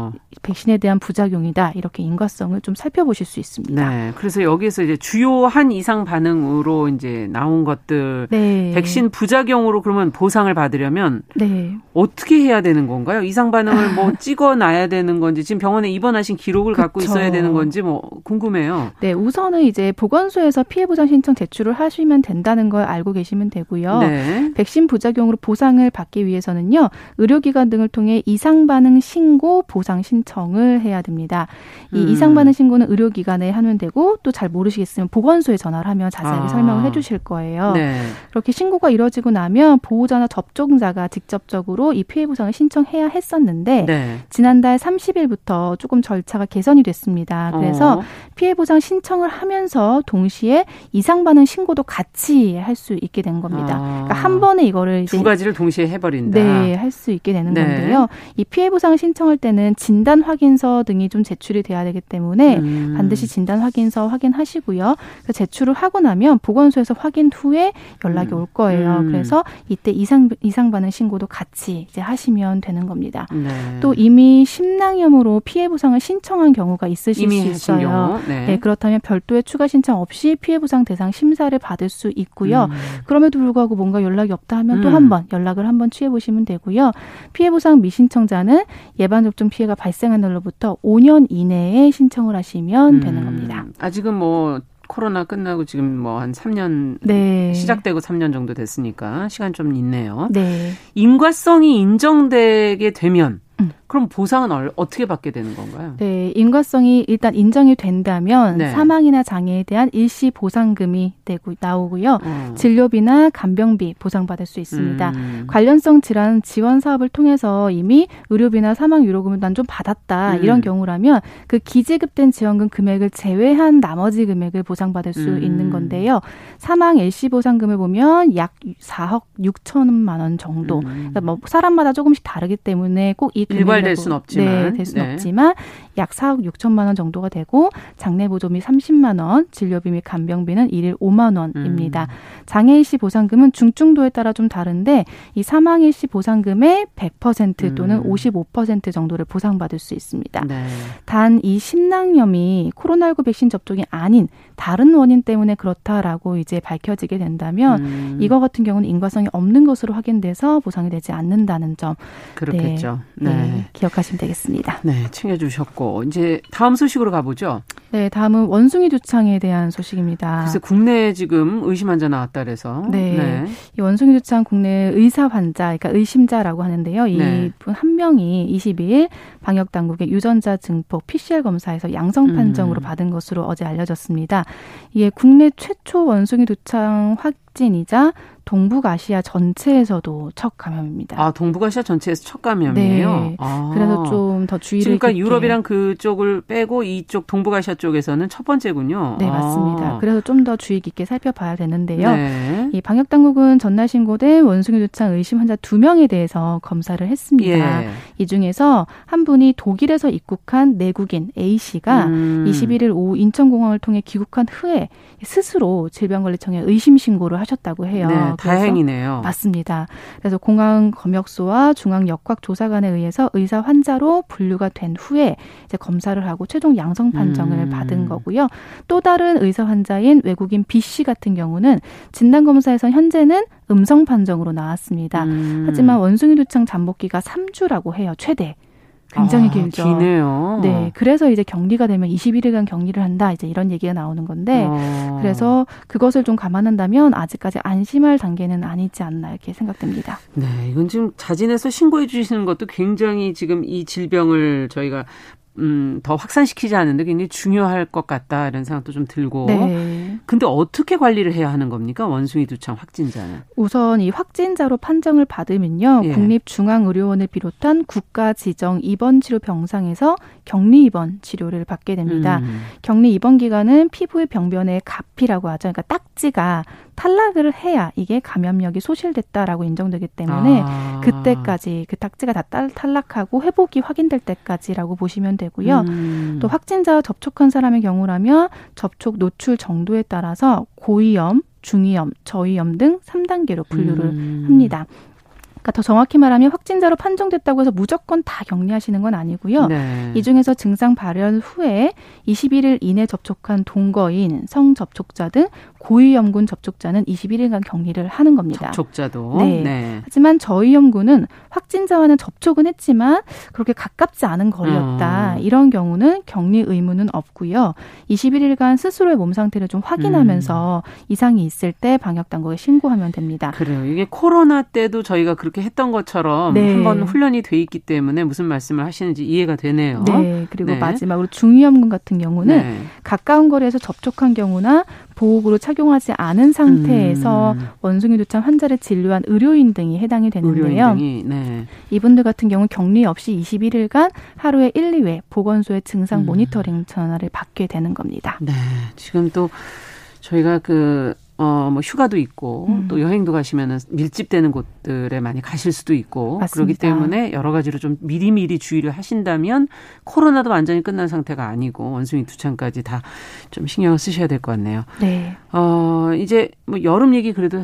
[SPEAKER 6] 백신에 대한 부작용이다 이렇게 인과성을 좀 살펴보실 수 있습니다.
[SPEAKER 2] 네, 그래서 여기서 이제 주요한 이상 반응으로 이제 나온 것들 네. 백신 부작용으로 그러면 보상을 받으려면 네. 어떻게 해야 되는 건가요? 이상 반응을 뭐 [laughs] 찍어놔야 되는 건지 지금 병원에 입원하신 기록을 그쵸. 갖고 있어야 되는 건지 뭐 궁금해요.
[SPEAKER 6] 네, 우선은 이제 보건소에서 피해 보상 신청 제출을 하시면 된다는 걸 알고 계시면 되고요. 네. 백신 부작용으로 보상을 받기 위해서는요 의료기관 등을 통해 이상 반응 신고 보상 신청 신청을 해야 됩니다. 이 음. 이상 반응 신고는 의료기관에 하면 되고 또 잘 모르시겠으면 보건소에 전화를 하면 자세하게 아. 설명을 해 주실 거예요. 네. 그렇게 신고가 이루어지고 나면 보호자나 접종자가 직접적으로 이 피해 보상을 신청해야 했었는데 네. 지난달 30일부터 조금 절차가 개선이 됐습니다. 그래서 어. 피해 보상 신청을 하면서 동시에 이상 반응 신고도 같이 할 수 있게 된 겁니다. 아. 그러니까 한 번에 이거를
[SPEAKER 2] 두 가지를 동시에 해버린다.
[SPEAKER 6] 네, 할 수 있게 되는 네. 건데요. 이 피해 보상 신청할 때는 진단 확인서 등이 좀 제출이 돼야 되기 때문에 음. 반드시 진단 확인서 확인하시고요. 제출을 하고 나면 보건소에서 확인 후에 연락이 음. 올 거예요. 음. 그래서 이때 이상 이상 반응 신고도 같이 이제 하시면 되는 겁니다. 네. 또 이미 심낭염으로 피해 보상을 신청한 경우가 있으실 수 있어요. 경우. 네. 네. 그렇다면 별도의 추가 신청 없이 피해 보상 대상 심사를 받을 수 있고요. 음. 그럼에도 불구하고 뭔가 연락이 없다 하면 음. 또한 번 연락을 한번 취해 보시면 되고요. 피해 보상 미신청자는 예방 접종 피해가 발생한 날로부터 5년 이내에 신청을 하시면 음. 되는 겁니다.
[SPEAKER 2] 아직은 뭐 코로나 끝나고 지금 뭐 한 3년 네. 시작되고 3년 정도 됐으니까 시간 좀 있네요. 네. 인과성이 인정되게 되면 음. 그럼 보상은 어떻게 받게 되는 건가요?
[SPEAKER 6] 네, 인과성이 일단 인정이 된다면 네. 사망이나 장애에 대한 일시 보상금이 되고 나오고요. 어. 진료비나 간병비 보상받을 수 있습니다. 음. 관련성 질환 지원 사업을 통해서 이미 의료비나 사망 유로금을 난 좀 받았다 음. 이런 경우라면 그 기지급된 지원금 금액을 제외한 나머지 금액을 보상받을 수 음. 있는 건데요. 사망 일시 보상금을 보면 약 4억 6천만 원 정도. 음. 그러니까 뭐 사람마다 조금씩 다르기 때문에 꼭이
[SPEAKER 2] 일괄될 수는 없지만
[SPEAKER 6] 네, 될 수는 네. 없지만 약 4억 6천만 원 정도가 되고 장례 보조비 30만 원, 진료비 및 간병비는 일일 5만 원입니다. 음. 장애일시 보상금은 중증도에 따라 좀 다른데 이 사망일시 보상금의 100% 또는 음. 55% 정도를 보상받을 수 있습니다. 네. 단이 심낭염이 코로나19 백신 접종이 아닌 다른 원인 때문에 그렇다라고 이제 밝혀지게 된다면 음. 이거 같은 경우는 인과성이 없는 것으로 확인돼서 보상이 되지 않는다는 점
[SPEAKER 2] 그렇겠죠.
[SPEAKER 6] 네, 네. 기억하시면 되겠습니다.
[SPEAKER 2] 네, 챙겨주셨고 이제 다음 소식으로 가보죠.
[SPEAKER 6] 네, 다음은 원숭이 두창에 대한 소식입니다.
[SPEAKER 2] 그래서 국내에 지금 의심 환자 나왔다 그래서
[SPEAKER 6] 네, 네. 이 원숭이 두창 국내 의사 환자, 그러니까 의심자라고 하는데요. 이분 네. 한 명이 22일 방역 당국의 유전자 증폭 PCR 검사에서 양성 판정으로 음. 받은 것으로 어제 알려졌습니다. 이게 국내 최초 원숭이 두창 확 진이자 동북아시아 전체에서도 첫 감염입니다.
[SPEAKER 2] 아, 동북아시아 전체에서 첫 감염이에요? 네.
[SPEAKER 6] 아. 그래서 좀 더 주의를
[SPEAKER 2] 그러니까 유럽이랑 그쪽을 빼고 이쪽 동북아시아 쪽에서는 첫 번째군요.
[SPEAKER 6] 네, 맞습니다. 아. 그래서 좀 더 주의 깊게 살펴봐야 되는데요. 네. 이 방역 당국은 전날 신고된 원숭이 두창 의심 환자 두 명에 대해서 검사를 했습니다. 예. 이 중에서 한 분이 독일에서 입국한 내국인 A 씨가 음. 21일 오후 인천공항을 통해 귀국한 후에 스스로 질병관리청에 의심 신고를 하셨다고 해요. 네.
[SPEAKER 2] 다행이네요.
[SPEAKER 6] 맞습니다. 그래서 공항 검역소와 중앙 역학 조사관에 의해서 의사 환자로 분류가 된 후에 이제 검사를 하고 최종 양성 판정을 음. 받은 거고요. 또 다른 의사 환자인 외국인 B 씨 같은 경우는 진단 검사에서 현재는 음성 판정으로 나왔습니다. 음. 하지만 원숭이 두창 잠복기가 3주라고 해요. 최대. 굉장히 아, 길죠.
[SPEAKER 2] 기네요.
[SPEAKER 6] 네. 그래서 이제 격리가 되면 21일간 격리를 한다. 이제 이런 얘기가 나오는 건데 어. 그래서 그것을 좀 감안한다면 아직까지 안심할 단계는 아니지 않나 이렇게 생각됩니다.
[SPEAKER 2] 네. 이건 지금 자진해서 신고해 주시는 것도 굉장히 지금 이 질병을 저희가 음, 더 확산시키지 않는데 굉장히 중요할 것 같다 이런 생각도 좀 들고. 네. 근데 어떻게 관리를 해야 하는 겁니까? 원숭이 두창 확진자는.
[SPEAKER 6] 우선 이 확진자로 판정을 받으면요. 예. 국립중앙의료원을 비롯한 국가 지정 입원 치료 병상에서 격리 입원 치료를 받게 됩니다. 음. 격리 입원 기간은 피부의 병변에 가피라고 하죠. 그러니까 딱지가 탈락을 해야 이게 감염력이 소실됐다라고 인정되기 때문에 아. 그때까지 그 딱지가 다 탈락하고 회복이 확인될 때까지라고 보시면 되고요. 음. 또 확진자와 접촉한 사람의 경우라면 접촉 노출 정도에 따라서 고위험, 중위험, 저위험 등 3단계로 분류를 음. 합니다. 그러니까 더 정확히 말하면 확진자로 판정됐다고 해서 무조건 다 격리하시는 건 아니고요. 네. 이 중에서 증상 발현 후에 21일 이내 접촉한 동거인, 성접촉자 등 고위험군 접촉자는 21일간 격리를 하는 겁니다.
[SPEAKER 2] 접촉자도.
[SPEAKER 6] 네. 네. 하지만 저위험군은 확진자와는 접촉은 했지만 그렇게 가깝지 않은 거리였다. 어. 이런 경우는 격리 의무는 없고요. 21일간 스스로의 몸 상태를 좀 확인하면서 음. 이상이 있을 때 방역 당국에 신고하면 됩니다.
[SPEAKER 2] 그래요. 이게 코로나 때도 저희가 그 렇게 했던 것처럼 네. 한번 훈련이 돼 있기 때문에 무슨 말씀을 하시는지 이해가 되네요.
[SPEAKER 6] 네. 그리고 네. 마지막으로 중위험군 같은 경우는 네. 가까운 거리에서 접촉한 경우나 보호구를 착용하지 않은 상태에서 음. 원숭이 두창 환자를 진료한 의료인 등이 해당이 되는데요. 등이, 네. 이분들 같은 경우 격리 없이 21일간 하루에 1, 2회 보건소의 증상 음. 모니터링 전화를 받게 되는 겁니다.
[SPEAKER 2] 네. 지금 또 저희가 그 어, 뭐 휴가도 있고 음. 또 여행도 가시면은 밀집되는 곳 곳들에 많이 가실 수도 있고 맞습니다. 그렇기 때문에 여러 가지로 좀 미리미리 주의를 하신다면 코로나도 완전히 끝난 상태가 아니고 원숭이 두창까지 다 좀 신경을 쓰셔야 될 것 같네요. 네. 어, 이제 뭐 여름 얘기 그래도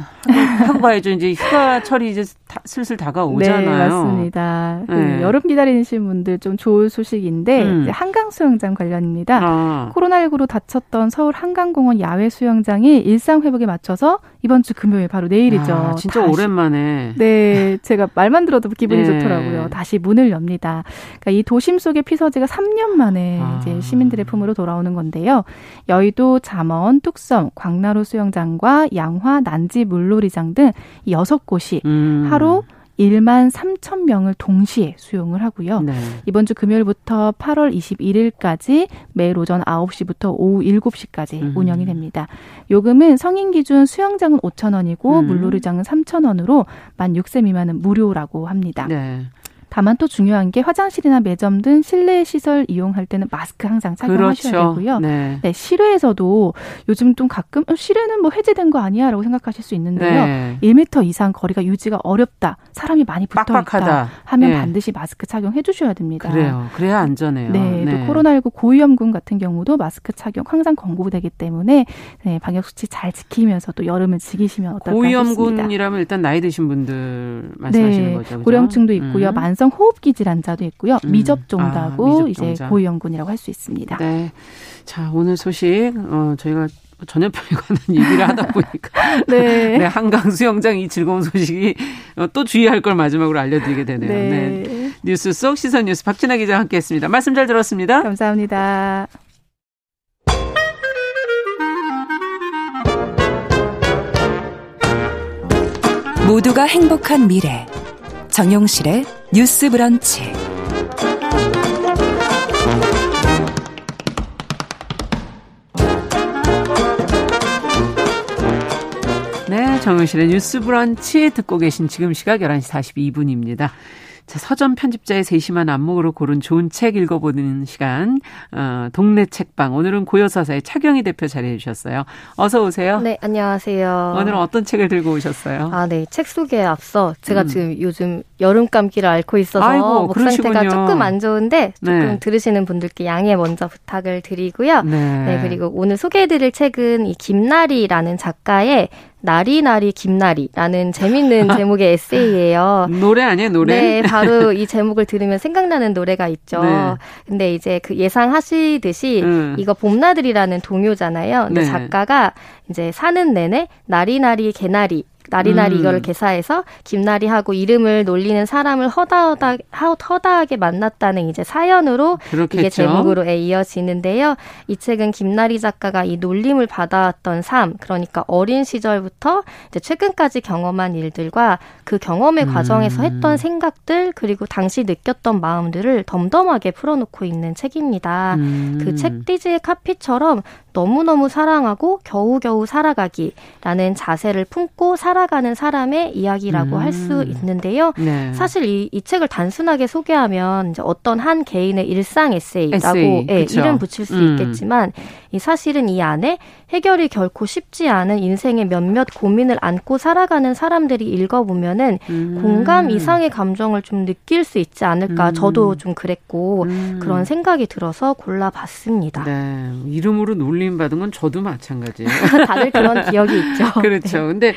[SPEAKER 2] 하고 가야죠. 이제 휴가철이 이제 다, 슬슬 다가오잖아요.
[SPEAKER 6] 네, 맞습니다. 그 네. 그 여름 기다리시는 분들 좀 좋은 소식인데 음. 한강 수영장 관련입니다. 아. 코로나19로 닫혔던 서울 한강공원 야외 수영장이 일상 회복에 맞춰서 이번 주 금요일 바로 내일이죠. 아,
[SPEAKER 2] 진짜 오랜만에.
[SPEAKER 6] 네, 제가 말만 들어도 기분이 네. 좋더라고요. 다시 문을 엽니다. 그러니까 이 도심 속의 피서지가 3년 만에 아. 이제 시민들의 품으로 돌아오는 건데요. 여의도, 잠원, 뚝섬, 광나루 수영장과 양화, 난지 물놀이장 등 6곳이 음. 하루 1만 3천 명을 동시에 수용을 하고요. 네. 이번 주 금요일부터 8월 21일까지 매일 오전 9시부터 오후 7시까지 음. 운영이 됩니다. 요금은 성인 기준 수영장은 5천 원이고 음. 물놀이장은 3천 원으로 만 6세 미만은 무료라고 합니다. 네. 다만 또 중요한 게 화장실이나 매점 등 실내 시설 이용할 때는 마스크 항상 착용하셔야 그렇죠. 되고요. 네. 네. 실외에서도 요즘 좀 가끔 어, 실외는 뭐 해제된 거 아니야라고 생각하실 수 있는데요. 네. 1m 이상 거리가 유지가 어렵다. 사람이 많이 붙어 빡빡하다. 있다 하면 네. 반드시 마스크 착용해 주셔야 됩니다.
[SPEAKER 2] 그래요. 그래야 안전해요.
[SPEAKER 6] 네. 또 네. 코로나19 고위험군 같은 경우도 마스크 착용 항상 권고되기 때문에 네, 방역 수칙 잘 지키면서 또 여름을 즐기시면 어떨까
[SPEAKER 2] 고위험군이라면 일단 나이 드신 분들 말씀하시는 거죠. 그죠?
[SPEAKER 6] 고령층도 있고요. 음. 만성 호흡기 질환자도 있고요. 음. 미접종자고 아, 이제 고위험군이라고 할 수 있습니다.
[SPEAKER 2] 네. 자, 오늘 소식 어 저희가 전염병에 관한 [laughs] 얘기를 하다 보니까 [laughs] 네. 네 한강 수영장 이 즐거운 소식이 어, 또 주의할 걸 마지막으로 알려드리게 되네요. 네. 네. 뉴스 속 시선 뉴스 박진아 기자와 함께했습니다. 말씀 잘 들었습니다.
[SPEAKER 6] 감사합니다.
[SPEAKER 1] 모두가 행복한 미래 정용실의 뉴스 브런치.
[SPEAKER 2] 네, 정용실의 뉴스 브런치 듣고 계신 지금 시각 11시 42분입니다. 자, 서점 편집자의 세심한 안목으로 고른 좋은 책 읽어보는 시간, 어, 동네 책방. 오늘은 고요사사의 차경희 대표 자리해 주셨어요. 어서 오세요.
[SPEAKER 7] 네, 안녕하세요.
[SPEAKER 2] 오늘은 어떤 책을 들고 오셨어요?
[SPEAKER 7] 아, 네. 책 소개에 앞서 제가 음. 지금 요즘 여름 감기를 앓고 있어서 아이고, 목 상태가 조금 안 좋은데 조금 네. 들으시는 분들께 양해 먼저 부탁을 드리고요. 네. 네 그리고 오늘 소개해드릴 책은 이 김나리라는 작가의 나리나리 김나리라는 재밌는 [laughs] 제목의 에세이예요.
[SPEAKER 2] 노래 아니에요, 노래?
[SPEAKER 7] 네, 바로 [laughs] 이 제목을 들으면 생각나는 노래가 있죠. 네. 근데 이제 그 예상하시듯이 음. 이거 봄나들이라는 동요잖아요. 근데 네. 작가가 이제 사는 내내 나리나리 개나리 나리나리 음. 이거를 개사해서 김나리하고 이름을 놀리는 사람을 허다허다 허다하게 만났다는 이제 사연으로 그렇겠죠. 이게 제목으로 이어지는데요. 이 책은 김나리 작가가 이 놀림을 받아왔던 삶, 그러니까 어린 시절부터 이제 최근까지 경험한 일들과 그 경험의 음. 과정에서 했던 생각들 그리고 당시 느꼈던 마음들을 덤덤하게 풀어놓고 있는 책입니다. 음. 그책 띠지의 카피처럼 너무너무 사랑하고 겨우겨우 살아가기라는 자세를 품고 살아 가는 사람의 이야기라고 음. 할수 있는데요. 네. 사실 이, 이 책을 단순하게 소개하면 이제 어떤 한 개인의 일상 에세이라고 에세이. 예, 이름 붙일 수 음. 있겠지만 이 사실은 이 안에 해결이 결코 쉽지 않은 인생의 몇몇 고민을 안고 살아가는 사람들이 읽어보면은 음. 공감 이상의 감정을 좀 느낄 수 있지 않을까. 음. 저도 좀 그랬고 음. 그런 생각이 들어서 골라봤습니다.
[SPEAKER 2] 네. 이름으로 놀림 받은 건 저도 마찬가지예요. [laughs]
[SPEAKER 7] 다들 그런 기억이 있죠. [laughs]
[SPEAKER 2] 그렇죠. 네. 근데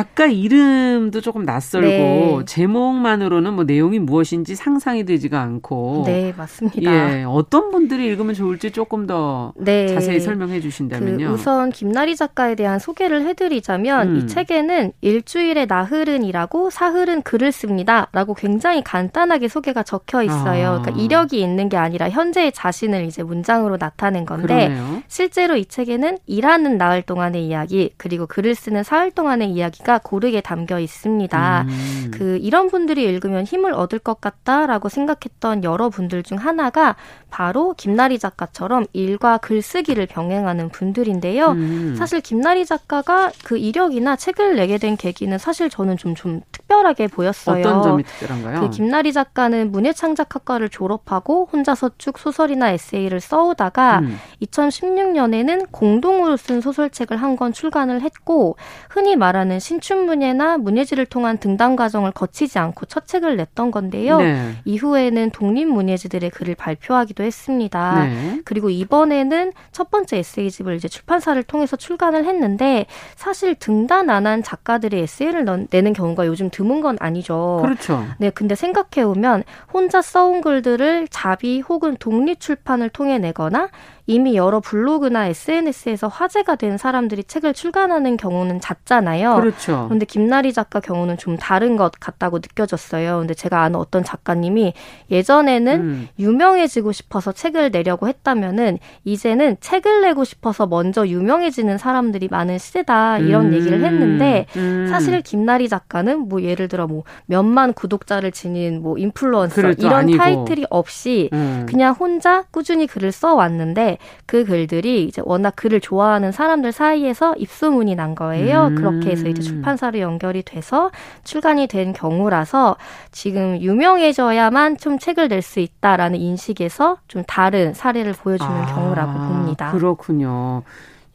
[SPEAKER 2] 작가 이름도 조금 낯설고 네. 제목만으로는 뭐 내용이 무엇인지 상상이 되지가 않고.
[SPEAKER 7] 네, 맞습니다.
[SPEAKER 2] 예. 어떤 분들이 읽으면 좋을지 조금 더 네. 자세히 설명해 주신다면요.
[SPEAKER 7] 그 우선 김나리 작가에 대한 소개를 해드리자면 음. 이 책에는 일주일의 나흘은이라고 사흘은 글을 씁니다라고 굉장히 간단하게 소개가 적혀 있어요. 아. 그러니까 이력이 있는 게 아니라 현재의 자신을 이제 문장으로 나타낸 건데 그러네요. 실제로 이 책에는 일하는 나흘 동안의 이야기 그리고 글을 쓰는 사흘 동안의 이야기가 고르게 담겨 있습니다. 음. 그 이런 분들이 읽으면 힘을 얻을 것 같다라고 생각했던 여러 분들 중 하나가 바로 김나리 작가처럼 일과 글쓰기를 병행하는 분들인데요. 음. 사실 김나리 작가가 그 이력이나 책을 내게 된 계기는 사실 저는 좀, 좀 특별하게 보였어요.
[SPEAKER 2] 어떤 점이 특별한가요?
[SPEAKER 7] 그 김나리 작가는 문예창작학과를 졸업하고 혼자서 쭉 소설이나 에세이를 써오다가 음. 2016년에는 공동으로 쓴 소설책을 한 권 출간을 했고 흔히 말하는 신춘문예나 문예지를 통한 등단 과정을 거치지 않고 첫 책을 냈던 건데요. 네. 이후에는 독립문예지들의 글을 발표하기도 했습니다. 네. 그리고 이번에는 첫 번째 에세이집을 이제 출판사를 통해서 출간을 했는데 사실 등단 안 한 작가들의 에세이를 내는 경우가 요즘 드문 건 아니죠.
[SPEAKER 2] 그렇죠.
[SPEAKER 7] 네, 근데 생각해 보면 혼자 써온 글들을 자비 혹은 독립 출판을 통해 내거나 이미 여러 블로그나 SNS에서 화제가 된 사람들이 책을 출간하는 경우는 잦잖아요.
[SPEAKER 2] 그렇죠.
[SPEAKER 7] 그런데 김나리 작가 경우는 좀 다른 것 같다고 느껴졌어요. 근데 제가 아는 어떤 작가님이 예전에는 음. 유명해지고 싶어서 책을 내려고 했다면은 이제는 책을 내고 싶어서 먼저 유명해지는 사람들이 많은 시대다 이런 음. 얘기를 했는데 음. 사실 김나리 작가는 뭐 예를 들어 뭐 몇만 구독자를 지닌 뭐 인플루언서 그렇죠. 이런 아니고. 타이틀이 없이 음. 그냥 혼자 꾸준히 글을 써 왔는데 그 글들이 이제 워낙 글을 좋아하는 사람들 사이에서 입소문이 난 거예요. 음. 그렇게 해서 이제 출판사로 연결이 돼서 출간이 된 경우라서 지금 유명해져야만 좀 책을 낼 수 있다라는 인식에서 좀 다른 사례를 보여주는 아, 경우라고 봅니다.
[SPEAKER 2] 그렇군요.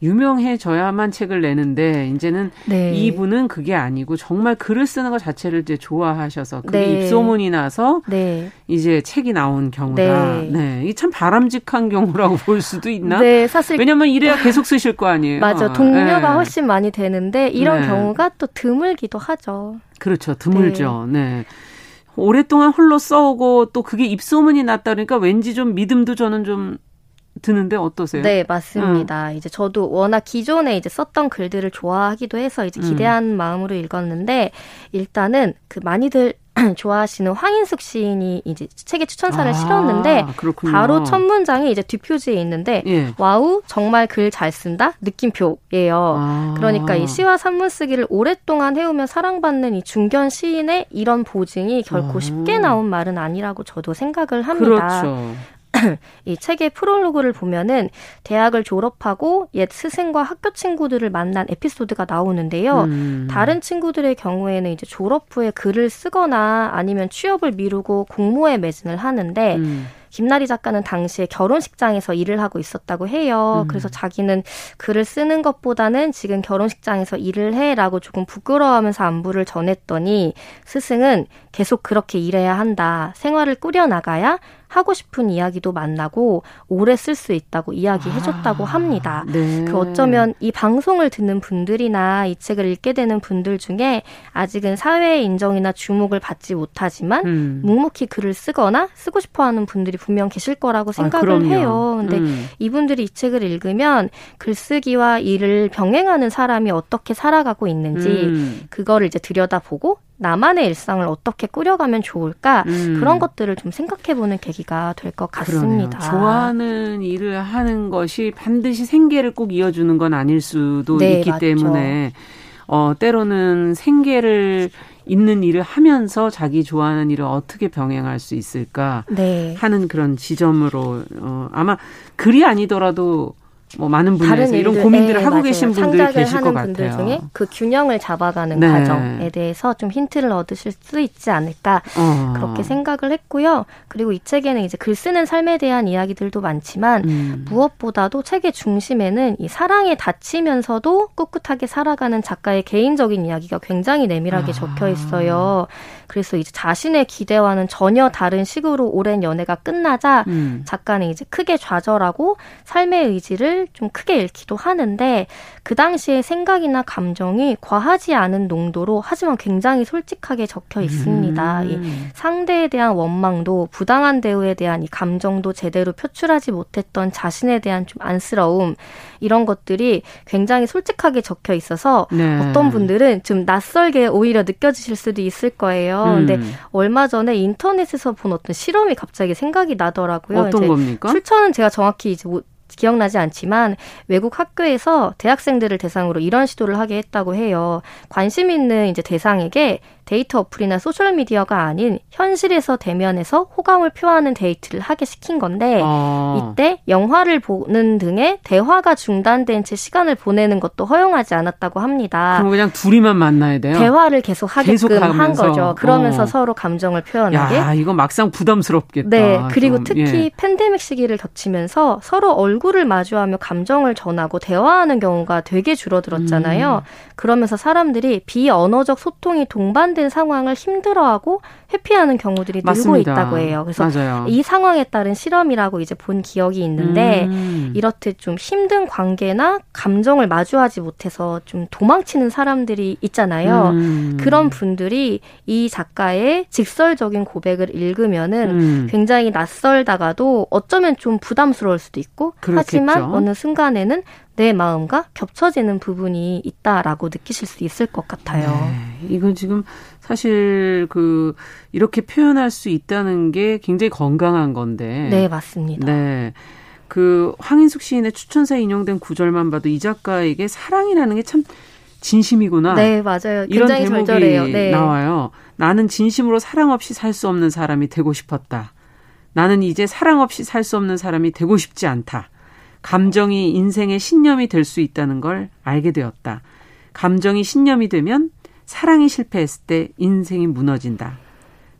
[SPEAKER 2] 유명해져야만 책을 내는데 이제는 네. 이분은 그게 아니고 정말 글을 쓰는 것 자체를 이제 좋아하셔서 그게 네. 입소문이 나서 네. 이제 책이 나온 경우다. 네. 네. 이참 바람직한 경우라고 볼 수도 있나?
[SPEAKER 7] 네, 사실
[SPEAKER 2] 왜냐면 이래야 계속 쓰실 거 아니에요.
[SPEAKER 7] 맞아. 동료가 네. 훨씬 많이 되는데 이런 네. 경우가 또 드물기도 하죠.
[SPEAKER 2] 그렇죠. 드물죠. 네. 오랫동안 홀로 써오고 또 그게 입소문이 났다 그러니까 왠지 좀 믿음도 저는 좀 드는데 어떠세요?
[SPEAKER 7] 네, 맞습니다. 음. 이제 저도 워낙 기존에 이제 썼던 글들을 좋아하기도 해서 이제 기대한 음. 마음으로 읽었는데 일단은 그 많이들 [clears throat] 좋아하시는 황인숙 시인이 이제 책에 추천사를 아, 실었는데 그렇군요. 바로 첫 문장이 이제 뒷표지에 있는데 예. 와우 정말 글 잘 쓴다 느낌표예요. 아. 그러니까 이 시와 산문 쓰기를 오랫동안 해오면 사랑받는 이 중견 시인의 이런 보증이 결코 아. 쉽게 나온 말은 아니라고 저도 생각을 합니다.
[SPEAKER 2] 그렇죠.
[SPEAKER 7] 이 책의 프롤로그를 보면은 대학을 졸업하고 옛 스승과 학교 친구들을 만난 에피소드가 나오는데요. 음. 다른 친구들의 경우에는 이제 졸업 후에 글을 쓰거나 아니면 취업을 미루고 공모에 매진을 하는데 음. 김나리 작가는 당시에 결혼식장에서 일을 하고 있었다고 해요. 음. 그래서 자기는 글을 쓰는 것보다는 지금 결혼식장에서 일을 해라고 조금 부끄러워하면서 안부를 전했더니 스승은 계속 그렇게 일해야 한다. 생활을 꾸려나가야 하고 싶은 이야기도 만나고 오래 쓸 수 있다고 이야기해줬다고 아, 합니다. 네. 그 어쩌면 이 방송을 듣는 분들이나 이 책을 읽게 되는 분들 중에 아직은 사회의 인정이나 주목을 받지 못하지만 음. 묵묵히 글을 쓰거나 쓰고 싶어하는 분들이 분명 계실 거라고 아, 생각을 아, 해요. 근데 음. 이분들이 이 책을 읽으면 글쓰기와 일을 병행하는 사람이 어떻게 살아가고 있는지 음. 그거를 이제 들여다보고 나만의 일상을 어떻게 꾸려가면 좋을까 음. 그런 것들을 좀 생각해보는 계기가 될 것 같습니다.
[SPEAKER 2] 그러네요. 좋아하는 일을 하는 것이 반드시 생계를 꼭 이어주는 건 아닐 수도 네, 있기 맞죠. 때문에 어 때로는 생계를 있는 일을 하면서 자기 좋아하는 일을 어떻게 병행할 수 있을까 네. 하는 그런 지점으로 어 아마 글이 아니더라도 뭐 많은 분들이 이런 고민들을 네, 하고 맞아요. 계신 분들이 계실 것 같아요. 분들 중에
[SPEAKER 7] 그 균형을 잡아가는 네. 과정에 대해서 좀 힌트를 얻으실 수 있지 않을까 어. 그렇게 생각을 했고요. 그리고 이 책에는 이제 글 쓰는 삶에 대한 이야기들도 많지만 음. 무엇보다도 책의 중심에는 이 사랑에 닫히면서도 꿋꿋하게 살아가는 작가의 개인적인 이야기가 굉장히 내밀하게 아. 적혀 있어요. 그래서 이제 자신의 기대와는 전혀 다른 식으로 오랜 연애가 끝나자 음. 작가는 이제 크게 좌절하고 삶의 의지를 좀 크게 잃기도 하는데 그 당시의 생각이나 감정이 과하지 않은 농도로 하지만 굉장히 솔직하게 적혀 있습니다. 음. 이 상대에 대한 원망도 부당한 대우에 대한 이 감정도 제대로 표출하지 못했던 자신에 대한 좀 안쓰러움 이런 것들이 굉장히 솔직하게 적혀 있어서 네. 어떤 분들은 좀 낯설게 오히려 느껴지실 수도 있을 거예요. 음. 근데 얼마 전에 인터넷에서 본 어떤 실험이 갑자기 생각이 나더라고요.
[SPEAKER 2] 어떤 겁니까?
[SPEAKER 7] 출처는 제가 정확히 이제 기억나지 않지만 외국 학교에서 대학생들을 대상으로 이런 시도를 하게 했다고 해요. 관심 있는 이제 대상에게 데이트 어플이나 소셜 미디어가 아닌 현실에서 대면해서 호감을 표하는 데이트를 하게 시킨 건데 아. 이때 영화를 보는 등의 대화가 중단된 채 시간을 보내는 것도 허용하지 않았다고 합니다.
[SPEAKER 2] 그럼 그냥 둘이만 만나야 돼요?
[SPEAKER 7] 대화를 계속 하게끔 계속 한 거죠. 그러면서 어. 서로 감정을 표현하게.
[SPEAKER 2] 야, 이거 막상 부담스럽겠다.
[SPEAKER 7] 네, 그리고 좀, 특히 예. 팬데믹 시기를 겹치면서 서로 얼굴을 마주하며 감정을 전하고 대화하는 경우가 되게 줄어들었잖아요. 음. 그러면서 사람들이 비언어적 소통이 동반 된 상황을 힘들어하고 회피하는 경우들이 늘고 있다고 해요. 그래서 맞아요. 이 상황에 따른 실험이라고 이제 본 기억이 있는데 음. 이렇듯 좀 힘든 관계나 감정을 마주하지 못해서 좀 도망치는 사람들이 있잖아요. 음. 그런 분들이 이 작가의 직설적인 고백을 읽으면은 음. 굉장히 낯설다가도 어쩌면 좀 부담스러울 수도 있고 그렇겠죠. 하지만 어느 순간에는 내 마음과 겹쳐지는 부분이 있다라고 느끼실 수 있을 것 같아요.
[SPEAKER 2] 네, 이건 지금 사실 그 이렇게 표현할 수 있다는 게 굉장히 건강한 건데.
[SPEAKER 7] 네, 맞습니다.
[SPEAKER 2] 네. 그 황인숙 시인의 추천사에 인용된 구절만 봐도 이 작가에게 사랑이라는 게 참 진심이구나.
[SPEAKER 7] 네, 맞아요.
[SPEAKER 2] 이런 대목이. 네. 나와요. 나는 진심으로 사랑 없이 살 수 없는 사람이 되고 싶었다. 나는 이제 사랑 없이 살 수 없는 사람이 되고 싶지 않다. 감정이 인생의 신념이 될 수 있다는 걸 알게 되었다. 감정이 신념이 되면 사랑이 실패했을 때 인생이 무너진다.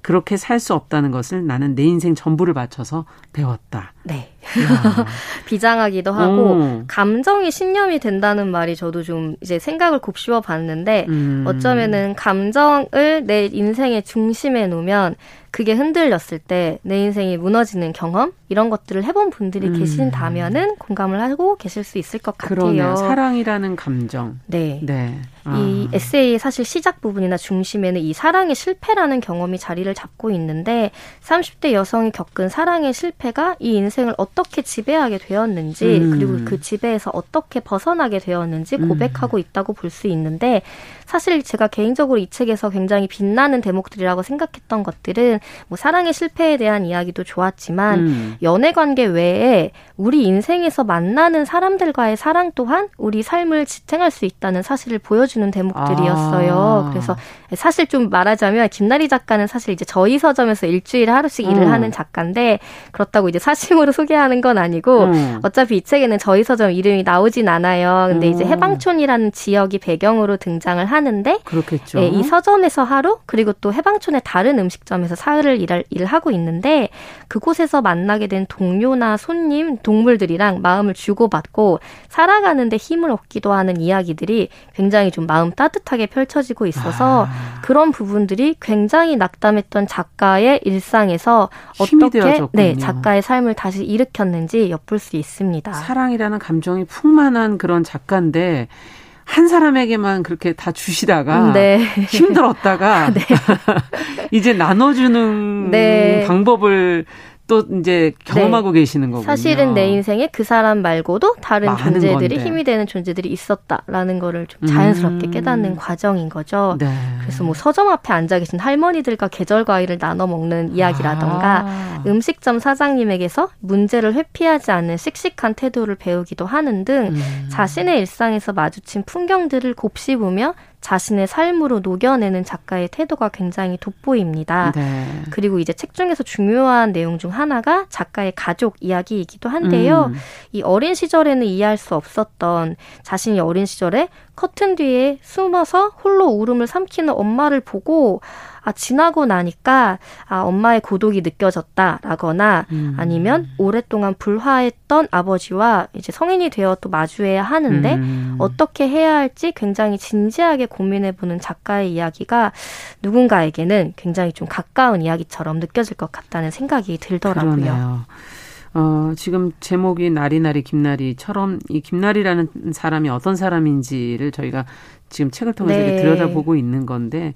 [SPEAKER 2] 그렇게 살 수 없다는 것을 나는 내 인생 전부를 바쳐서 배웠다.
[SPEAKER 7] 네. [laughs] 비장하기도 하고 오. 감정이 신념이 된다는 말이 저도 좀 이제 생각을 곱씹어 봤는데 음. 어쩌면은 감정을 내 인생의 중심에 놓으면 그게 흔들렸을 때 내 인생이 무너지는 경험 이런 것들을 해본 분들이 음. 계신다면은 공감을 하고 계실 수 있을 것 같아요.
[SPEAKER 2] 그러네요. 사랑이라는 감정.
[SPEAKER 7] 네. 네. 아. 이 에세이의 사실 시작 부분이나 중심에는 이 사랑의 실패라는 경험이 자리를 잡고 있는데 30대 여성이 겪은 사랑의 실패가 이 인생을 어떻게 지배하게 되었는지 음. 그리고 그 지배에서 어떻게 벗어나게 되었는지 음. 고백하고 있다고 볼 수 있는데 사실 제가 개인적으로 이 책에서 굉장히 빛나는 대목들이라고 생각했던 것들은 뭐 사랑의 실패에 대한 이야기도 좋았지만 음. 연애 관계 외에 우리 인생에서 만나는 사람들과의 사랑 또한 우리 삶을 지탱할 수 있다는 사실을 보여주는 대목들이었어요. 아. 그래서 사실 좀 말하자면 김나리 작가는 사실 이제 저희 서점에서 일주일에 하루씩 음. 일을 하는 작가인데 그렇다고 이제 사심으로 [laughs] 소개하는 건 아니고 음. 어차피 이 책에는 저희 서점 이름이 나오진 않아요. 근데 이제 음. 해방촌이라는 지역이 배경으로 등장을 하 는데
[SPEAKER 2] 그렇겠죠.
[SPEAKER 7] 예, 이 서점에서 하루 그리고 또 해방촌의 다른 음식점에서 사흘을 일을, 일을 하고 있는데 그곳에서 만나게 된 동료나 손님, 동물들이랑 마음을 주고받고 살아가는데 힘을 얻기도 하는 이야기들이 굉장히 좀 마음 따뜻하게 펼쳐지고 있어서 아. 그런 부분들이 굉장히 낙담했던 작가의 일상에서 어떻게 네, 작가의 삶을 다시 일으켰는지 엿볼 수 있습니다.
[SPEAKER 2] 사랑이라는 감정이 풍만한 그런 작가인데 한 사람에게만 그렇게 다 주시다가 네. 힘들었다가 [laughs] 네. [laughs] 이제 나눠주는 네. 방법을 또 이제 경험하고 네. 계시는 거군요.
[SPEAKER 7] 사실은 내 인생에 그 사람 말고도 다른 존재들이 건데. 힘이 되는 존재들이 있었다라는 거를 좀 자연스럽게 음. 깨닫는 과정인 거죠. 네. 그래서 뭐 서점 앞에 앉아 계신 할머니들과 계절 과일을 나눠 먹는 이야기라던가 아. 음식점 사장님에게서 문제를 회피하지 않는 씩씩한 태도를 배우기도 하는 등 음. 자신의 일상에서 마주친 풍경들을 곱씹으며 자신의 삶으로 녹여내는 작가의 태도가 굉장히 돋보입니다. 네. 그리고 이제 책 중에서 중요한 내용 중 하나가 작가의 가족 이야기이기도 한데요. 음. 이 어린 시절에는 이해할 수 없었던 자신이 어린 시절에 커튼 뒤에 숨어서 홀로 울음을 삼키는 엄마를 보고 아, 지나고 나니까 아, 엄마의 고독이 느껴졌다라거나 음. 아니면 오랫동안 불화했던 아버지와 이제 성인이 되어 또 마주해야 하는데 음. 어떻게 해야 할지 굉장히 진지하게 고민해보는 작가의 이야기가 누군가에게는 굉장히 좀 가까운 이야기처럼 느껴질 것 같다는 생각이 들더라고요.
[SPEAKER 2] 그러네요. 어, 지금 제목이 나리나리 김나리처럼 이 김나리라는 사람이 어떤 사람인지를 저희가 지금 책을 통해서 네. 들여다보고 있는 건데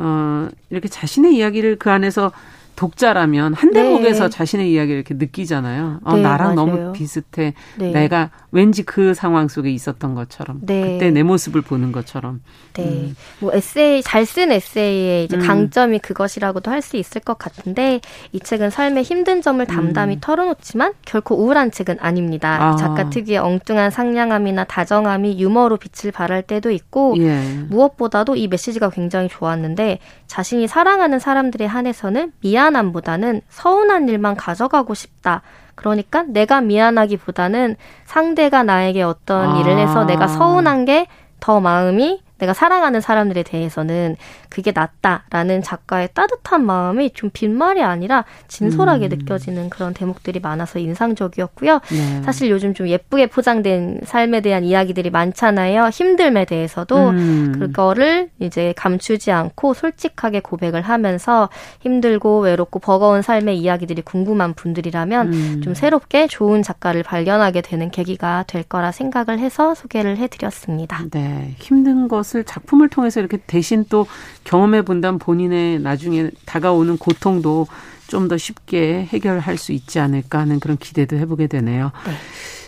[SPEAKER 2] 어, 이렇게 자신의 이야기를 그 안에서 독자라면 한 대목에서 네. 자신의 이야기를 이렇게 느끼잖아요. 어, 네, 나랑 맞아요. 너무 비슷해. 네. 내가 왠지 그 상황 속에 있었던 것처럼 네. 그때 내 모습을 보는 것처럼.
[SPEAKER 7] 네. 음. 뭐 에세이 잘 쓴 에세이의 이제 음. 강점이 그것이라고도 할 수 있을 것 같은데 이 책은 삶의 힘든 점을 담담히 음. 털어놓지만 결코 우울한 책은 아닙니다. 아. 작가 특유의 엉뚱한 상냥함이나 다정함이 유머로 빛을 발할 때도 있고 예. 무엇보다도 이 메시지가 굉장히 좋았는데 자신이 사랑하는 사람들에 한해서는 미안 함보다는 서운한 일만 가져가고 싶다. 그러니까 내가 미안하기보다는 상대가 나에게 어떤 아. 일을 해서 내가 서운한 게 더 마음이 내가 사랑하는 사람들에 대해서는 그게 낫다라는 작가의 따뜻한 마음이 좀 빈말이 아니라 진솔하게 음. 느껴지는 그런 대목들이 많아서 인상적이었고요. 네. 사실 요즘 좀 예쁘게 포장된 삶에 대한 이야기들이 많잖아요. 힘듦에 대해서도 음. 그거를 이제 감추지 않고 솔직하게 고백을 하면서 힘들고 외롭고 버거운 삶의 이야기들이 궁금한 분들이라면 음. 좀 새롭게 좋은 작가를 발견하게 되는 계기가 될 거라 생각을 해서 소개를 해드렸습니다.
[SPEAKER 2] 네, 힘든 것 것을 작품을 통해서 이렇게 대신 또 경험해 본다면 본인의 나중에 다가오는 고통도 좀 더 쉽게 해결할 수 있지 않을까 하는 그런 기대도 해보게 되네요. 네.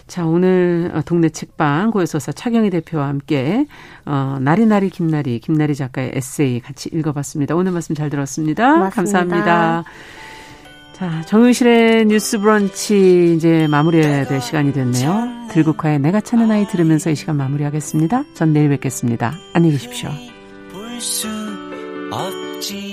[SPEAKER 2] 자, 오늘 어, 동네 책방 고해소사 차경희 대표와 함께 어, 나리나리 김나리 김나리 작가의 에세이 같이 읽어봤습니다. 오늘 말씀 잘 들었습니다. 고맙습니다. 감사합니다. 자, 정윤실의 뉴스 브런치 이제 마무리해야 될 시간이 됐네요. 들국화의 내가 찾는 아이 들으면서 이 시간 마무리하겠습니다. 전 내일 뵙겠습니다. 안녕히 계십시오. あっち